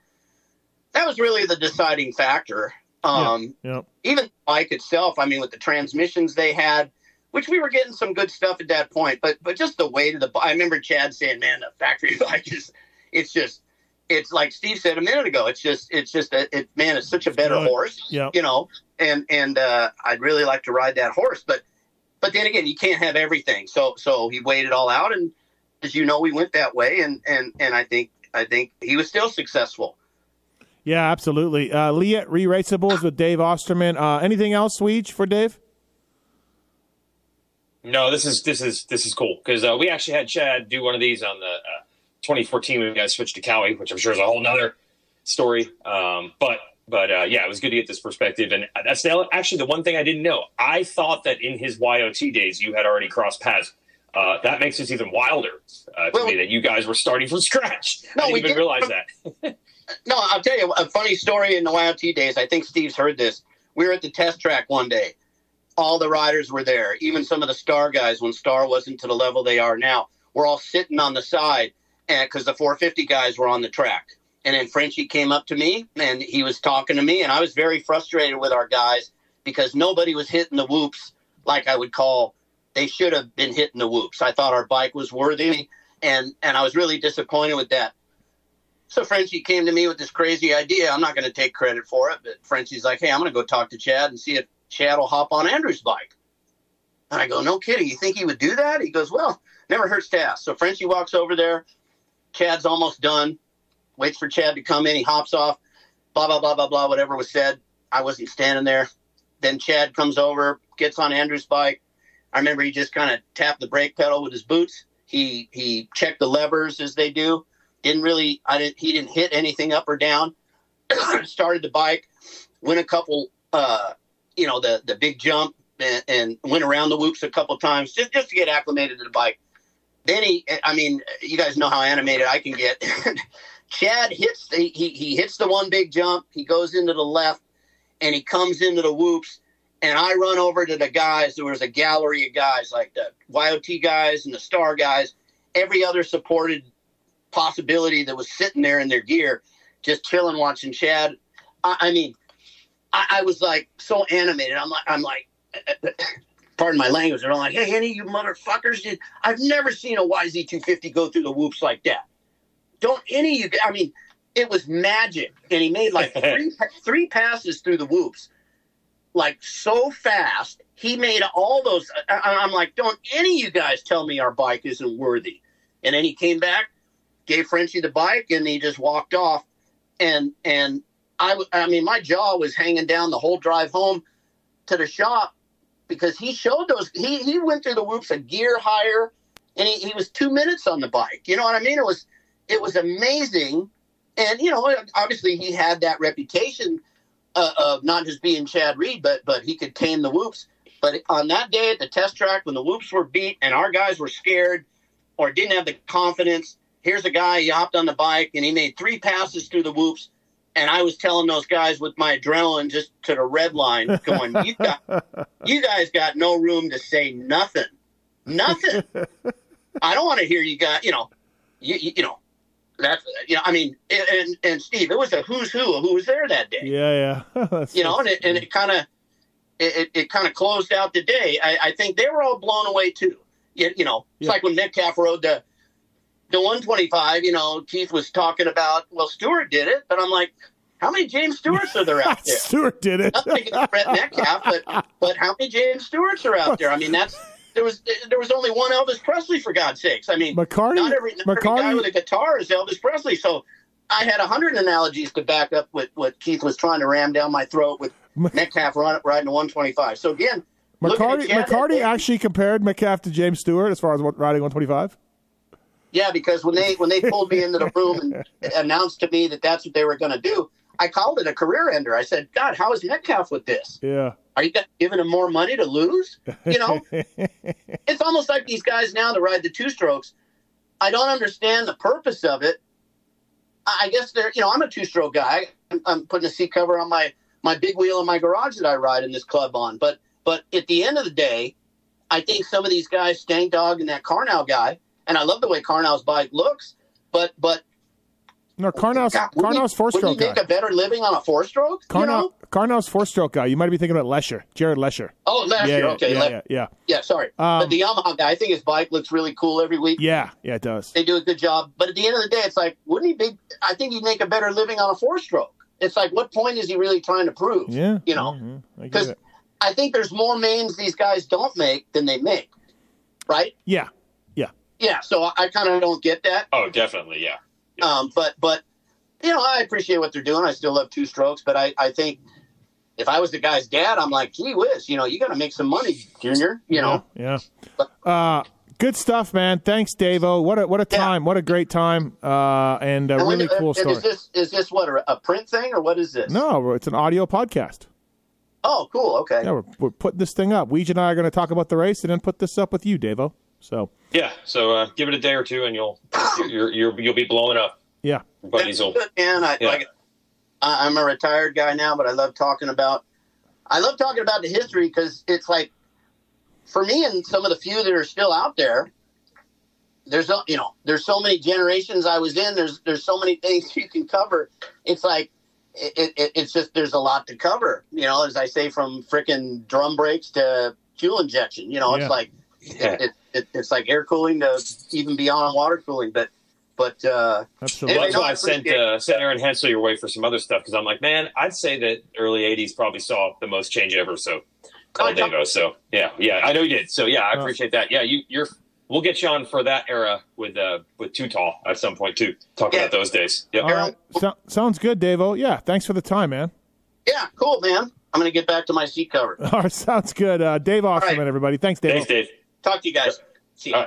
that was really the deciding factor. Um, yeah, even the bike itself, I mean, with the transmissions they had, which we were getting some good stuff at that point, but but just the weight of the bike. I remember Chad saying, "Man, the factory *laughs* bike is, it's just, it's like Steve said a minute ago. It's just, it's just, a, it man, it's such a better good. horse, yeah, you know, and and uh, I'd really like to ride that horse, but but then again, you can't have everything. So so he weighed it all out, and as you know, we went that way, and and and I think I think he was still successful. Yeah, absolutely. Uh, Leah re-raceables with Dave Osterman. Uh, anything else, Weege, for Dave? No, this is this is this is cool because uh, we actually had Chad do one of these on the uh, 2014 when we guys switched to Cowie, which I'm sure is a whole nother story. Um, but but uh, yeah, it was good to get this perspective, and that's the, actually the one thing I didn't know. I thought that in his YOT days you had already crossed paths. Uh, that makes this even wilder uh, to Well- me that you guys were starting from scratch. No, I didn't we even did- realize that. *laughs* No, I'll tell you a funny story in the YOT days. I think Steve's heard this. We were at the test track one day. All the riders were there, even some of the Star guys when Star wasn't to the level they are now. We're all sitting on the side because the 450 guys were on the track. And then Frenchie came up to me and he was talking to me, and I was very frustrated with our guys because nobody was hitting the whoops like I would call they should have been hitting the whoops. I thought our bike was worthy, and and I was really disappointed with that. So Frenchie came to me with this crazy idea. I'm not going to take credit for it, but Frenchie's like, "Hey, I'm going to go talk to Chad and see if Chad will hop on Andrew's bike." And I go, "No kidding. You think he would do that?" He goes, "Well, never hurts to ask." So Frenchie walks over there. Chad's almost done. Waits for Chad to come in. He hops off. Blah blah blah blah blah. Whatever was said. I wasn't standing there. Then Chad comes over, gets on Andrew's bike. I remember he just kind of tapped the brake pedal with his boots. He he checked the levers as they do didn't really I didn't he didn't hit anything up or down. *clears throat* Started the bike, went a couple uh you know the the big jump and, and went around the whoops a couple times just just to get acclimated to the bike. Then he I mean you guys know how animated I can get. *laughs* Chad hits the, he he hits the one big jump, he goes into the left and he comes into the whoops and I run over to the guys. There was a gallery of guys like the YOT guys and the Star guys, every other supported possibility that was sitting there in their gear, just chilling, watching Chad. I, I mean, I, I, was like so animated. I'm like, I'm like, *laughs* pardon my language. They're like, hey, any of you motherfuckers, did, I've never seen a YZ250 go through the whoops like that. Don't any of you? I mean, it was magic, and he made like *laughs* three three passes through the whoops, like so fast. He made all those. I, I'm like, don't any of you guys tell me our bike isn't worthy. And then he came back, gave Frenchie the bike, and he just walked off. And and I, I mean, my jaw was hanging down the whole drive home to the shop because he showed those. He he went through the whoops a gear higher, and he, he was two minutes on the bike. You know what I mean? It was it was amazing and you know, obviously he had that reputation uh, of not just being Chad Reed, but but he could tame the whoops. But on that day at the test track, when the whoops were beat and our guys were scared or didn't have the confidence, here's a guy he hopped on the bike and he made three passes through the whoops. And I was telling those guys with my adrenaline just to the red line, going, "You *laughs* got, you guys got no room to say nothing, nothing. I don't want to hear you got, you know, you, you know, that's you know, I mean, and and Steve, it was a who's who who was there that day. Yeah, yeah. *laughs* you know, and it, and it kind of it, it kind of closed out the day. I, I, think they were all blown away too. You, you know, it's yeah. like when Metcalf rode the the 125. You know, Keith was talking about. Well, Stewart did it, but I'm like, how many James Stewarts are there out *laughs* there? Stewart did it. Not thinking of Brett Metcalf, but but how many James Stewarts are out there? I mean, that's there was there was only one Elvis Presley for God's sakes. I mean, McCarty, not every, not McCarty, every guy with a guitar is Elvis Presley. So I had a hundred analogies to back up what what Keith was trying to ram down my throat with Metcalf riding a 125. So again, McCarty McCarty actually compared Metcalf to James Stewart as far as riding 125. Yeah, because when they when they pulled me into the room and *laughs* announced to me that that's what they were going to do, I called it a career ender. I said, God, how is Metcalf with this? Yeah. Are you giving him more money to lose? You know, *laughs* it's almost like these guys now to ride the two strokes. I don't understand the purpose of it. I guess they're, you know, I'm a two stroke guy. I'm putting a seat cover on my my big wheel in my garage that I ride in this club on. But but at the end of the day, I think some of these guys, Stank Dog and that Carnow guy, and I love the way Carnow's bike looks. But but no, Carnow's Carnow's four stroke guy. Would make a better living on a four stroke? Carnow, you know? Carnow's four stroke guy. You might be thinking about Lesher, Jared Lesher. Oh, Lesher. Yeah, yeah, okay, yeah, yeah, yeah, yeah. Sorry, um, but the Yamaha guy. I think his bike looks really cool every week. Yeah, yeah, it does. They do a good job. But at the end of the day, it's like, wouldn't he be? I think he'd make a better living on a four stroke. It's like, what point is he really trying to prove? Yeah, you know, because mm-hmm. I, I think there's more mains these guys don't make than they make. Right? Yeah, yeah, yeah. So I, I kind of don't get that. Oh, definitely, yeah. yeah. Um, but but you know, I appreciate what they're doing. I still love two strokes, but I, I think if I was the guy's dad, I'm like, gee whiz, you know, you got to make some money, Junior. You know, yeah. yeah. Uh, good stuff, man. Thanks, Davo. What a what a time! Yeah. What a great time! Uh, and a and really when, cool story. Is this is this what a print thing or what is this? No, it's an audio podcast. Oh, cool. Okay. Yeah, we're, we're putting this thing up. Weege and I are going to talk about the race and then put this up with you, Davo. So yeah, so uh, give it a day or two, and you'll you're, you're, you'll be blowing up. Yeah, buddies will. Man, I yeah. like. I'm a retired guy now, but I love talking about. I love talking about the history because it's like, for me and some of the few that are still out there. There's you know there's so many generations I was in. There's there's so many *laughs* things you can cover. It's like it, it, it's just there's a lot to cover. You know, as I say, from freaking drum brakes to fuel injection. You know, it's like yeah. it, it, it's like air cooling to even beyond water cooling. But but uh, Absolutely. that's why I sent uh, sent Aaron Hensel your way for some other stuff because I'm like, man, I'd say that early '80s probably saw the most change ever. So call Davo. So yeah, yeah, I know you did. So yeah, I appreciate that. Yeah, you, you're. We'll get you on for that era with uh with Too Tall at some point too. Talk yeah. about those days. Yep. All right. So, sounds good, Davo. Yeah, thanks for the time, man. Yeah, cool, man. I'm gonna get back to my seat cover. *laughs* All right, sounds good. Uh, Dave Osterman, right. everybody. Thanks, Dave. Thanks, Dave. Talk to you guys. Yep. See you.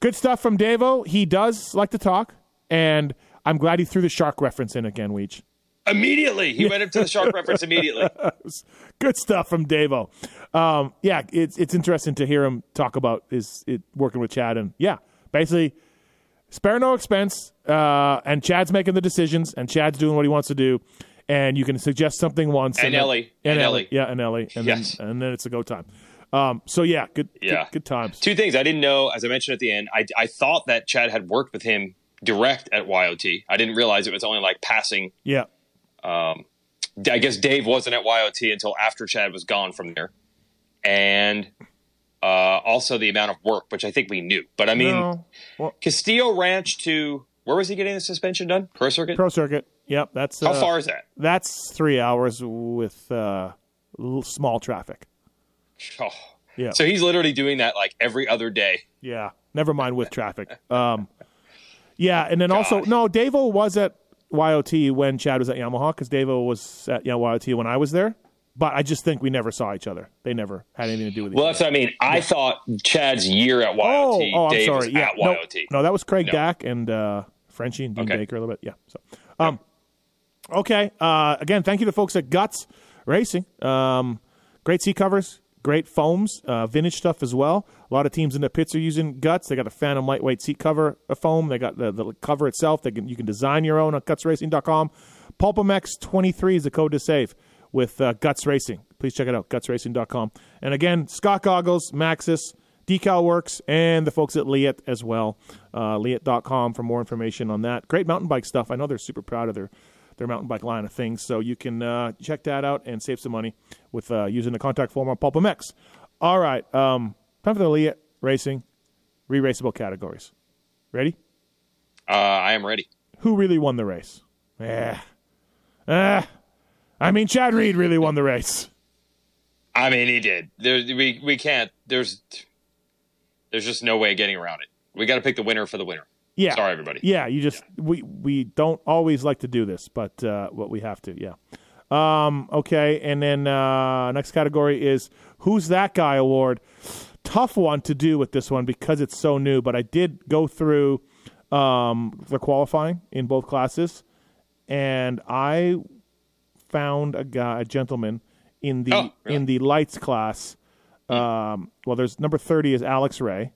Good stuff from Davo. He does like to talk, and I'm glad he threw the shark reference in again, Weege. Immediately. He went into the shark reference immediately. *laughs* Good stuff from Davo. Um, yeah, it's it's interesting to hear him talk about his it, working with Chad. And yeah, basically, spare no expense. Uh, and Chad's making the decisions, and Chad's doing what he wants to do. and you can suggest something once And then- Ellie. and, And Ellie, Ellie. yeah, and Ellie, and Yes. then and then it's a go time. Um, so yeah, good, Yeah. good, good times. Two things I didn't know, as I mentioned at the end. I, I thought that Chad had worked with him direct at YOT. I didn't realize it was only like passing. Yeah, I guess Dave wasn't at YOT until after Chad was gone from there, and uh, also the amount of work, which I think we knew. But I mean, No. Well- Castillo Ranch to where was he getting the suspension done? Pro circuit. pro circuit. Yep, that's How uh, far is that? That's three hours with uh, small traffic. Oh. Yeah. So he's literally doing that like every other day. Yeah, never mind with traffic. *laughs* Um, yeah, and then also no, Davo was at YOT when Chad was at Yamaha because Davo was at you know, YOT when I was there. But I just think we never saw each other. They never had anything to do with each Well, other. that's what I mean. I thought Chad's year at YOT, oh, oh, I'm Dave sorry. Yeah, at no, YOT. no, that was Craig No. Dack and uh, Frenchie and Dean Okay. Baker a little bit. Yeah. So, um, okay. Uh, again, thank you to folks at Guts Racing. Um, great seat covers, great foams, uh, vintage stuff as well. A lot of teams in the pits are using Guts. They got a Phantom lightweight seat cover foam. They got the, the cover itself. They can, you can design your own at gutsracing.com. PulpMX 23 is the code to save with uh, Guts Racing. Please check it out, gutsracing.com. And again, Scott Goggles, Maxxis, Decal Works, and the folks at Leatt as well. Uh, for more information on that. Great mountain bike stuff. I know they're super proud of their, their mountain bike line of things. So you can uh, check that out and save some money with uh, using the contact form on PulpMX. All right. Um, time for the Leatt Racing re raceable categories. Ready? Uh, I am ready. Who really won the race? Eh. Eh. I mean, Chad Reed really won the race. I mean, he did. There, we we can't. There's there's just no way getting around it. We got to pick the winner for the winner. Yeah. Sorry, everybody. Yeah, you just we we don't always like to do this, but uh, what we have to. Yeah. Um. Okay, and then uh, next category is who's that guy award. Tough one to do with this one because it's so new, but I did go through um, the qualifying in both classes, and I found a guy, a gentleman in the Oh, really? in the lights class. Um, well, there's number thirty is Alex Ray,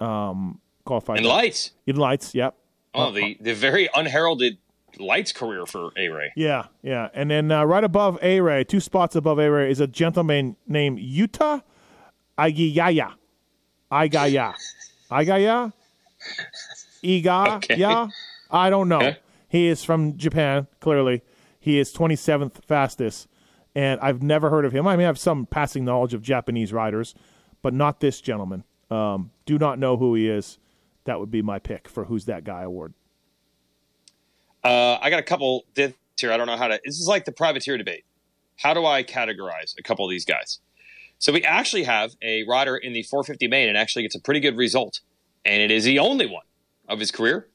um, qualified And lights. in lights. Yep. Oh, the the very unheralded lights career for A Ray. Yeah, yeah. And then uh, right above A Ray, two spots above A Ray, is a gentleman named Yuta Agiyaya. Igaya. Igaya? Iga? Okay. Yeah? I don't know. Okay. He is from Japan, clearly. He is 27th fastest. And I've never heard of him. I mean, I have some passing knowledge of Japanese riders, but not this gentleman. Um, do not know who he is. That would be my pick for Who's That Guy award. Uh, I got a couple this here. I don't know how to. This is like the privateer debate. How do I categorize a couple of these guys? So we actually have a rider in the 450 main and actually gets a pretty good result, and it is the only one of his career.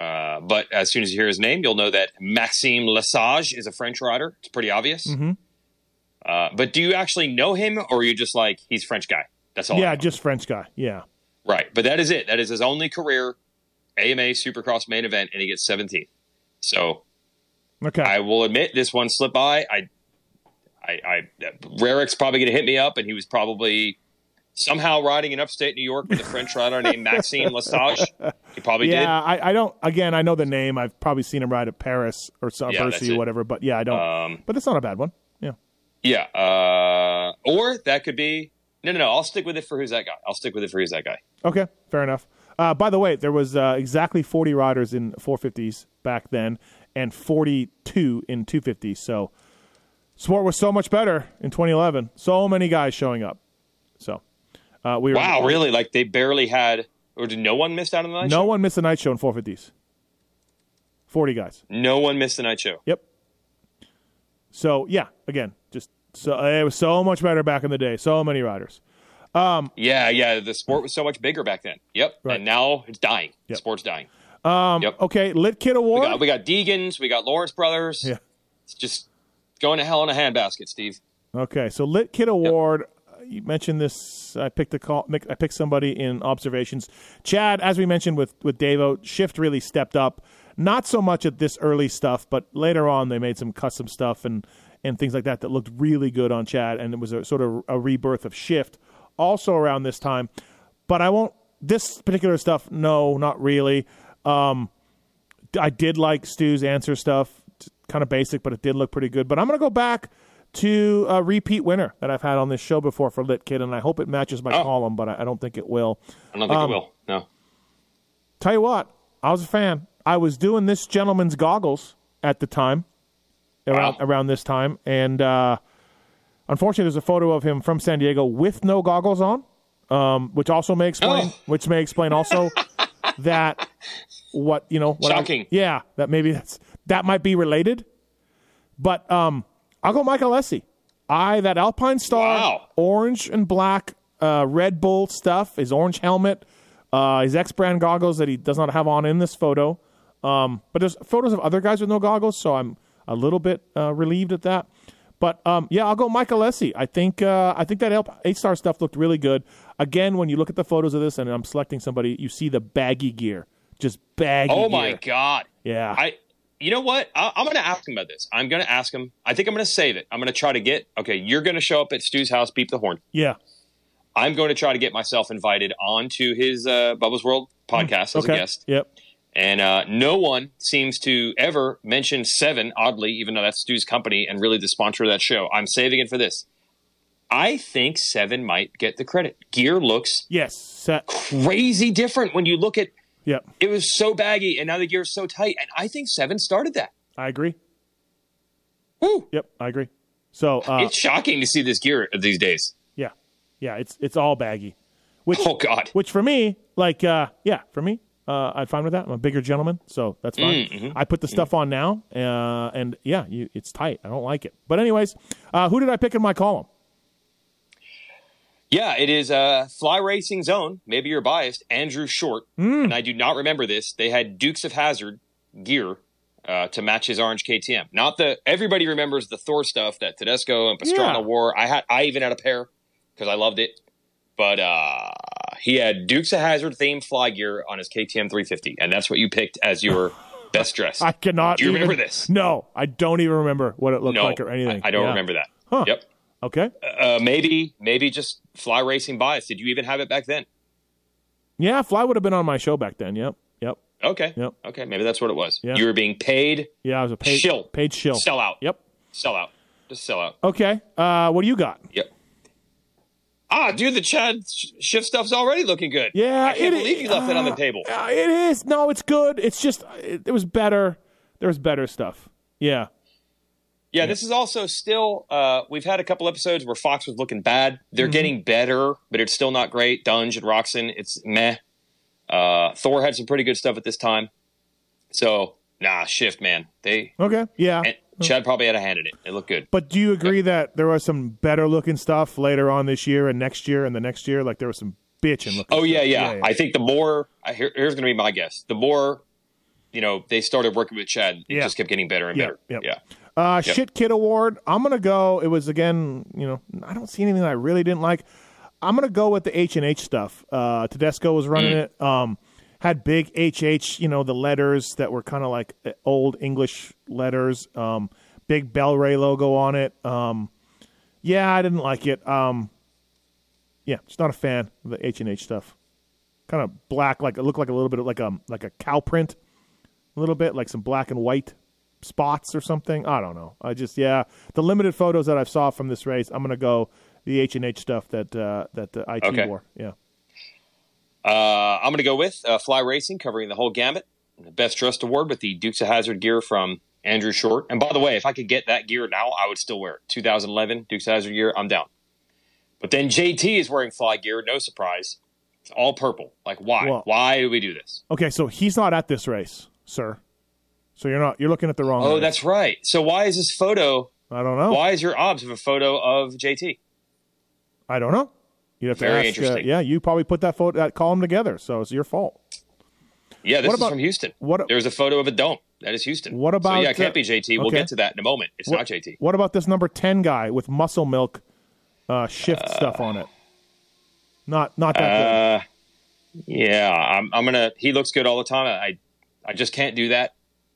Uh, but as soon as you hear his name, you'll know that Maxime Lesage is a French rider. It's pretty obvious. Mhm. Uh, but do you actually know him, or are you just like he's French guy? That's all. Yeah, just French guy. Yeah. Right, but that is it. That is his only career AMA Supercross main event, and he gets 17. So Okay. I will admit this one slipped by. I, I, I Rarick's probably going to hit me up, and he was probably somehow riding in upstate New York with a French rider named *laughs* Maxime Lesage. He probably yeah, did. I, I don't. Again, I know the name. I've probably seen him ride at Paris or some Yeah, Bercy or whatever. But yeah, I don't. Um, but it's not a bad one. Yeah. Yeah, uh, or that could be. No, no, no. I'll stick with it for who's that guy. I'll stick with it for who's that guy. Okay, fair enough. Uh, by the way, there was uh, exactly 40 riders in 450s back then, and 42 in 250s. So, sport was so much better in 2011. So many guys showing up. So, uh, we were Wow, really? Like they barely had, or did no one miss out on the night No show? one missed a night show in 450s. 40 guys. No one missed the night show. Yep. So yeah, again, just so it was so much better back in the day. So many riders. Yeah, yeah. The sport was so much bigger back then. Yep. Right. And now it's dying. Yep. The sport's dying. Um, Yep. Okay, Lit Kid We Award. got we got Deegan's, we got Lawrence Brothers. Yeah. It's just going to hell in a handbasket, Steve. Okay, so Lit Kid Award. uh, You mentioned this. I picked a call. I picked somebody in observations. Chad, as we mentioned with with Davo, Shift really stepped up. Not so much at this early stuff, but later on they made some custom stuff and and things like that that looked really good on Chad, and it was a sort of a rebirth of Shift. Also around this time, but I won't. This particular stuff, no, not really. Um, I did like Stew's answer stuff kind of basic, but it did look pretty good. But I'm going to go back to a repeat winner that I've had on this show before for Lit Kid, and I hope it matches my Oh. column, but I, I don't think it will. I don't think Um, it will. No. Tell you what, I was a fan. I was doing this gentleman's goggles at the time, around Wow. around this time, and uh, unfortunately, there's a photo of him from San Diego with no goggles on, um, which also may explain, Oh. which may explain also *laughs* that what you know, what I- yeah, that maybe that's that might be related, but um, I'll go Mike Alessi. I that Alpine Star, Wow. orange and black, uh, Red Bull stuff, his orange helmet, uh, his X brand goggles that he does not have on in this photo. Um, but there's photos of other guys with no goggles, so I'm a little bit uh, relieved at that. But um, yeah, I'll go Mike Alessi. I think uh, I think that eight star stuff looked really good. Again, when you look at the photos of this, and I'm selecting somebody, you see the baggy gear, just baggy. Oh my gear. god. Yeah. I. You know what? I, I'm going to ask him about this. I'm going to ask him. I think I'm going to save it. I'm going to try to get. Okay, you're going to show up at Stew's house, beep the horn. yeah. I'm going to try to get myself invited onto his uh, Bubba's World podcast as okay. a guest. Yep. And uh, no one seems to ever mention Seven, oddly, even though that's Stew's company and really the sponsor of that show. I'm saving it for this. I think Seven might get the credit. Gear looks Yes. Set. crazy different when you look at Yep. it was so baggy and now the gear is so tight. And I think Seven started that. I agree. Woo! Yep. I agree. So uh, it's shocking to see this gear these days. yeah, yeah. It's it's all baggy. Which Oh God. which for me, like, uh, yeah, for me, uh, I'm fine with that. I'm a bigger gentleman, so that's fine. Mm, mm-hmm. I put the stuff on now, uh, and yeah, you, it's tight. I don't like it. But anyways, uh, who did I pick in my column? Yeah, it is uh, Fly Racing's own. Maybe you're biased. Andrew Short, Hmm. and I do not remember this. They had Dukes of Hazzard gear uh, to match his orange KTM. Not the everybody remembers the Thor stuff that Tedesco and Pastrana Yeah. wore. I had I even had a pair because I loved it. But uh, he had Dukes of Hazzard themed fly gear on his KTM 350, and that's what you picked as your *laughs* best dress. I cannot. Do you even- remember this? No, I don't even remember what it looked no, like or anything. I, I don't Yeah. remember that. Huh. Yep. Okay. Uh, maybe maybe just fly racing bias. Did you even have it back then? Yeah, Fly would have been on my show back then. Yep. Yep. Okay. Yep. Okay. Maybe that's what it was. Yeah. You were being paid. Yeah, I was a paid Shill. paid shill. Sell out. Yep. Sell out. Just sell out. Okay. Uh, what do you got? Yep. Ah, dude, the Chad shift stuff's already looking good. Yeah, I can't believe you left it on the uh, table. Uh, it is. No, it's good. It's just it, it was better. There was better stuff. Yeah. Yeah, this is also still. Uh, we've had a couple episodes where Fox was looking bad. They're Mm-hmm. getting better, but it's still not great. Dungey and Roczen, it's meh. Uh, Thor had some pretty good stuff at this time. So nah, shift man. They Okay. Yeah. and Chad probably had a hand in it. It looked good. But do you agree that there was some better looking stuff later on this year and next year and the next year? Like there was some bitching looking. Oh yeah, stuff. yeah. I think the more here, here's going to be my guess. The more you know, they started working with Chad. It Yeah. just kept getting better and better. Yeah. Uh, Yep. Shit Kid Award. I'm gonna go. It was again. You know, I don't see anything that I really didn't like. I'm gonna go with the H and H stuff. Uh, Tedesco was running Mm. it. Um, had big HH. You know, the letters that were kind of like uh, old English letters. Um, big Bel-Ray logo on it. Um, yeah, I didn't like it. Um, yeah, just not a fan of the H and H stuff. Kind of black, like it looked like a little bit of like a like a cow print, a little bit like some black and white spots or something. I don't know. I just yeah, the limited photos that I saw from this race, I'm gonna go the H and H stuff that uh, that the IT Okay. wore. Yeah. Uh, I'm going to go with uh, Fly Racing, covering the whole gamut. The Best Dressed Award with the Dukes of Hazzard gear from Andrew Short. And by the way, if I could get that gear now, I would still wear it. 2011 Dukes of Hazzard gear, I'm down. But then JT is wearing fly gear, no surprise. It's all purple. Like why? Well- why do we do this? Okay, so he's not at this race, sir. So you're not you're looking at the wrong. Oh, race. that's right. So why is this photo? I don't know. Why is your obs of a photo of JT? I don't know. You have to Very ask. Uh, interesting. yeah, you probably put that photo that column together, so it's your fault. Yeah, this What is about- from Houston. what- There's a photo of a dome. That is Houston. What So about, yeah, it can't uh, be JT. We'll get to that in a moment. It's What- not JT. What about this number ten guy with muscle milk uh, shift stuff on it? Not not that good. Uh, yeah, I'm, I'm gonna. He looks good all the time. I, I just can't do that.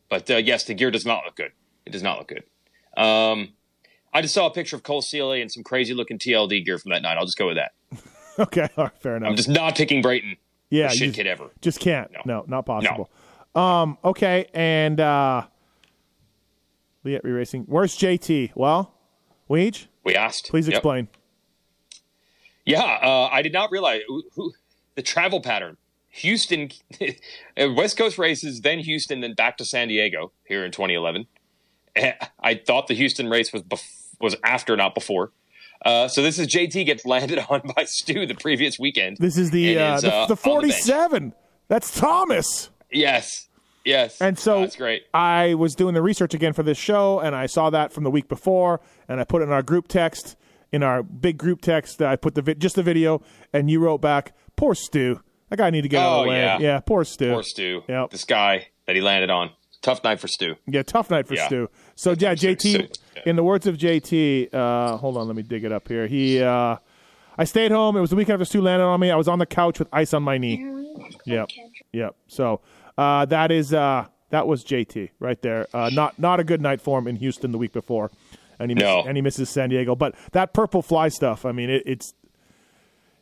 But uh, yes, the gear does not look good. It does not look good. Um, I just saw a picture of Cole Seely and some crazy looking TLD gear from that night. I'll just go with that. *laughs* Okay, right, fair enough. I'm just not picking Brayton. yeah, shit just, kid ever. just can't. No. No. not possible. Um, okay, and uh, Leatt Re Racing. Where's JT? Well, Weege, We asked. please Yep. explain. Yeah, uh, I did not realize who, who, the travel pattern. Houston, *laughs* West Coast races, then Houston, then back to San Diego here in 2011. Eh, *laughs* I thought the Houston race was bef- was after, not before. Uh, so this is JT gets landed on by Stew the previous weekend. This is the uh, is, the, uh, the on the 47. That's Thomas. Yes, yes, And so that's great. I was doing the research again for this show, and I saw that from the week before, and I put it in our group text, in our big group text. I put the vi- just the video, and you wrote back, "Poor Stew, that guy need to get out of Oh, the way." yeah. yeah, poor Stew. Poor Stew. Yep. This guy that he landed on. Tough night for Stew. Yeah, tough night for Yeah. Stew. So yeah. JT. So- yeah. In the words of JT, uh, hold on, let me dig it up here. He, uh, I stayed home. It was the week after Stew landed on me. I was on the couch with ice on my knee. Yep, yep. So uh, that is uh, that was JT right there. Uh, not not a good night for him in Houston the week before, and he No. misses, and he misses San Diego. But that purple fly stuff, I mean, it, it's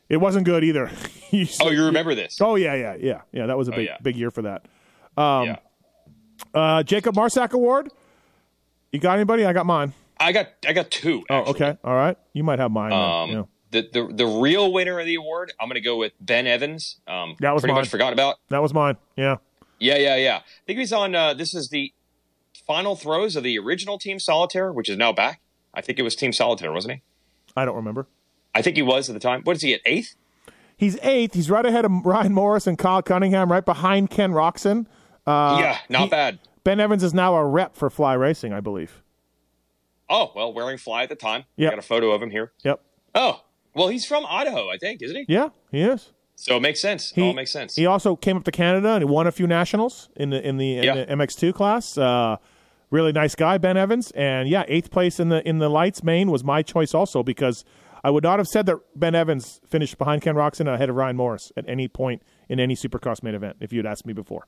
it wasn't good either. *laughs* You- Oh, you remember this? Oh yeah, yeah, yeah, yeah. That was a big yeah. big year for that. yeah. Uh, Jacob Marsack Award. You got anybody? I got mine. I got I got two. Oh, okay. All right. You might have mine. Um, Yeah. the, the the real winner of the award, I'm going to go with Ben Evans. Um, That was pretty mine. much forgot about. That was mine. Yeah. Yeah, yeah, yeah. I think he's on. Uh, this is the final throws of the original Team Solitaire, which is now back. I think it was Team Solitaire, wasn't he? I don't remember. I think he was at the time. What is he at eighth? He's eighth. He's right ahead of Ryan Morris and Kyle Cunningham, right behind Ken Roczen. Uh, yeah, not he- bad. Ben Evans is now a rep for Fly Racing, I believe. Oh well, wearing fly at the time. Yep. Got a photo of him here. Yep. Oh well, he's from Idaho, I think, isn't he? Yeah, he is. So it makes sense. He it all makes sense. He also came up to Canada and he won a few nationals in the in the, in Yeah. the MX2 class. Uh, really nice guy, Ben Evans, and yeah, eighth place in the in the lights main was my choice also because I would not have said that Ben Evans finished behind Ken Roczen ahead of Ryan Morris at any point in any Supercross main event if you'd asked me before.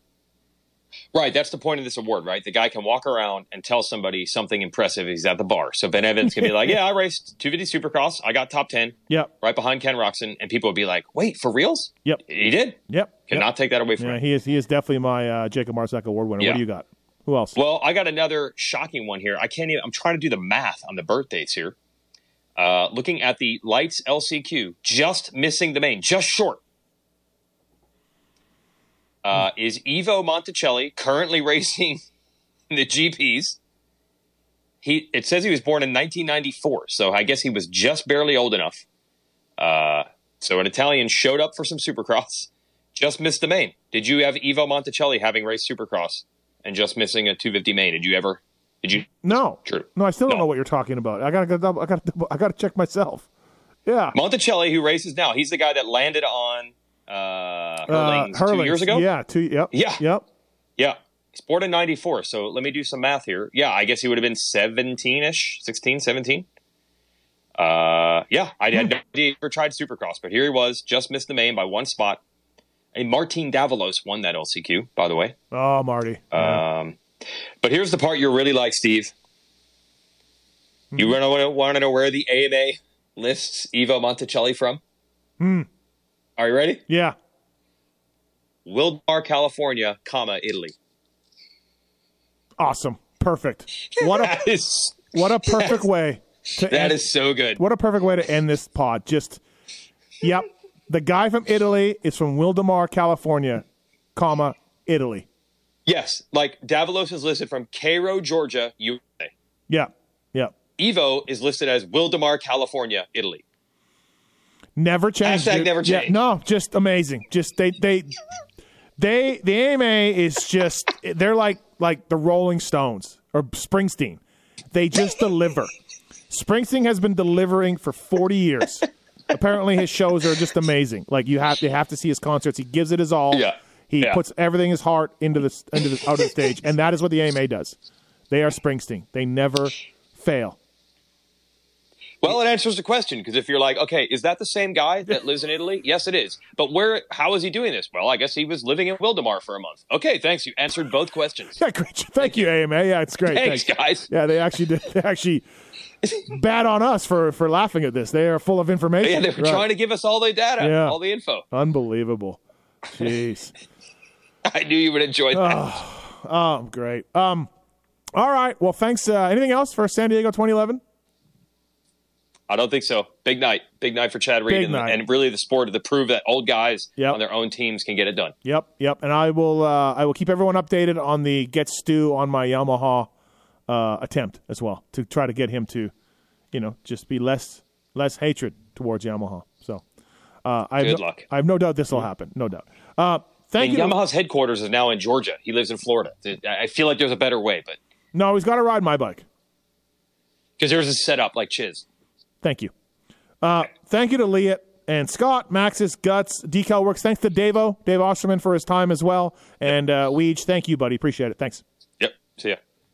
Right, that's the point of this award, right? The guy can walk around and tell somebody something impressive. He's at the bar, so Ben Evans can be like, "Yeah, I raced 250 Supercross. I got top 10, Yep. right behind Ken Roczen," and people would be like, "Wait, for reals? Yep. He did? Yep. Cannot yep. take that away from Yeah, him." he is he is definitely my uh, Jacob Marsack award winner. What do you got? Who else? Well, I got another shocking one here. I can't even. I'm trying to do the math on the birth dates here. Uh, looking at the lights LCQ, just missing the main, just short. Uh, is Ivo Monticelli currently *laughs* racing the GPs? He it says he was born in 1994, so I guess he was just barely old enough. Uh, so an Italian showed up for some Supercross, just missed the main. Did you have Ivo Monticelli having raced Supercross and just missing a 250 main? Did you ever? Did you? no. True. No, I still don't No. know what you're talking about. I gotta I gotta double, I gotta check myself. Yeah. Monticelli, who races now, he's the guy that landed on uh, Uh, Herlings two years ago. Yeah, two yep. Yeah. Yep. Yeah. He's born in 94. So let me do some math here. Yeah, I guess he would have been 17 ish, 16, 17. Uh, yeah, I had no idea he ever tried Supercross, but here he was, just missed the main by one spot. And Martin Davalos won that LCQ, by the way. Oh, Marty. Yeah. Um, but here's the part you really like, Steve. You want to want to know where the AMA lists Ivo Monticelli from? Hmm. Are you ready? yeah. Wildomar, California, comma Italy. Awesome. Perfect. What a *laughs* is what a perfect way to that end, is so good. what a perfect way to end this pod. Just yep. The guy from Italy is from Wildomar, California, comma Italy. Yes, like Davalos is listed from Cairo, Georgia, USA. Yeah, yeah. Ivo is listed as Wildomar, California, Italy. Never changed. Hashtag never Yeah, no, just amazing. Just they they they the AMA is just they're like like the Rolling Stones or Springsteen. They just deliver. Springsteen has been delivering for 40 years. Apparently his shows are just amazing. Like you have to have to see his concerts. He gives it his all. Yeah. He Yeah. puts everything his heart into the into the out of the stage and that is what the AMA does. They are Springsteen. They never fail. Well, it answers the question because if you're like, okay, is that the same guy that lives in Italy? Yes, it is. But where? How is he doing this? Well, I guess he was living in Wildomar for a month. Okay, thanks. You answered both questions. Yeah, great. Thank you, AMA. Yeah, it's great. Thanks, guys. Yeah, they actually did. They actually *laughs* bad on us for for laughing at this. They are full of information. Yeah, they were Right. trying to give us all the data, Yeah. all the info. Unbelievable. Jeez. *laughs* I knew you would enjoy that. oh, great. Um, All right. Well, thanks. Uh, anything else for San Diego 2011? I don't think so. Big night, big night for Chad Reed, and, and really the sport to prove that old guys Yep. on their own teams can get it done. Yep, yep. And I will uh, I will keep everyone updated on the get Stew on my Yamaha uh, attempt as well to try to get him to, you know, just be less less hatred towards Yamaha. So uh, I Good no, luck. I have no doubt this will happen. No doubt. Uh, thank And you. Yamaha's headquarters is now in Georgia. He lives in Florida. I I feel like there's a better way, but no, he's got to ride my bike. because there's a setup like Chiz. Thank you. Uh, thank you to Leatt and Scott, Maxxis, Guts, Decal Works. Thanks to Davo, Dave Osterman for his time as well. And uh, Weege, thank you, buddy. Appreciate it. Thanks. Yep. See ya.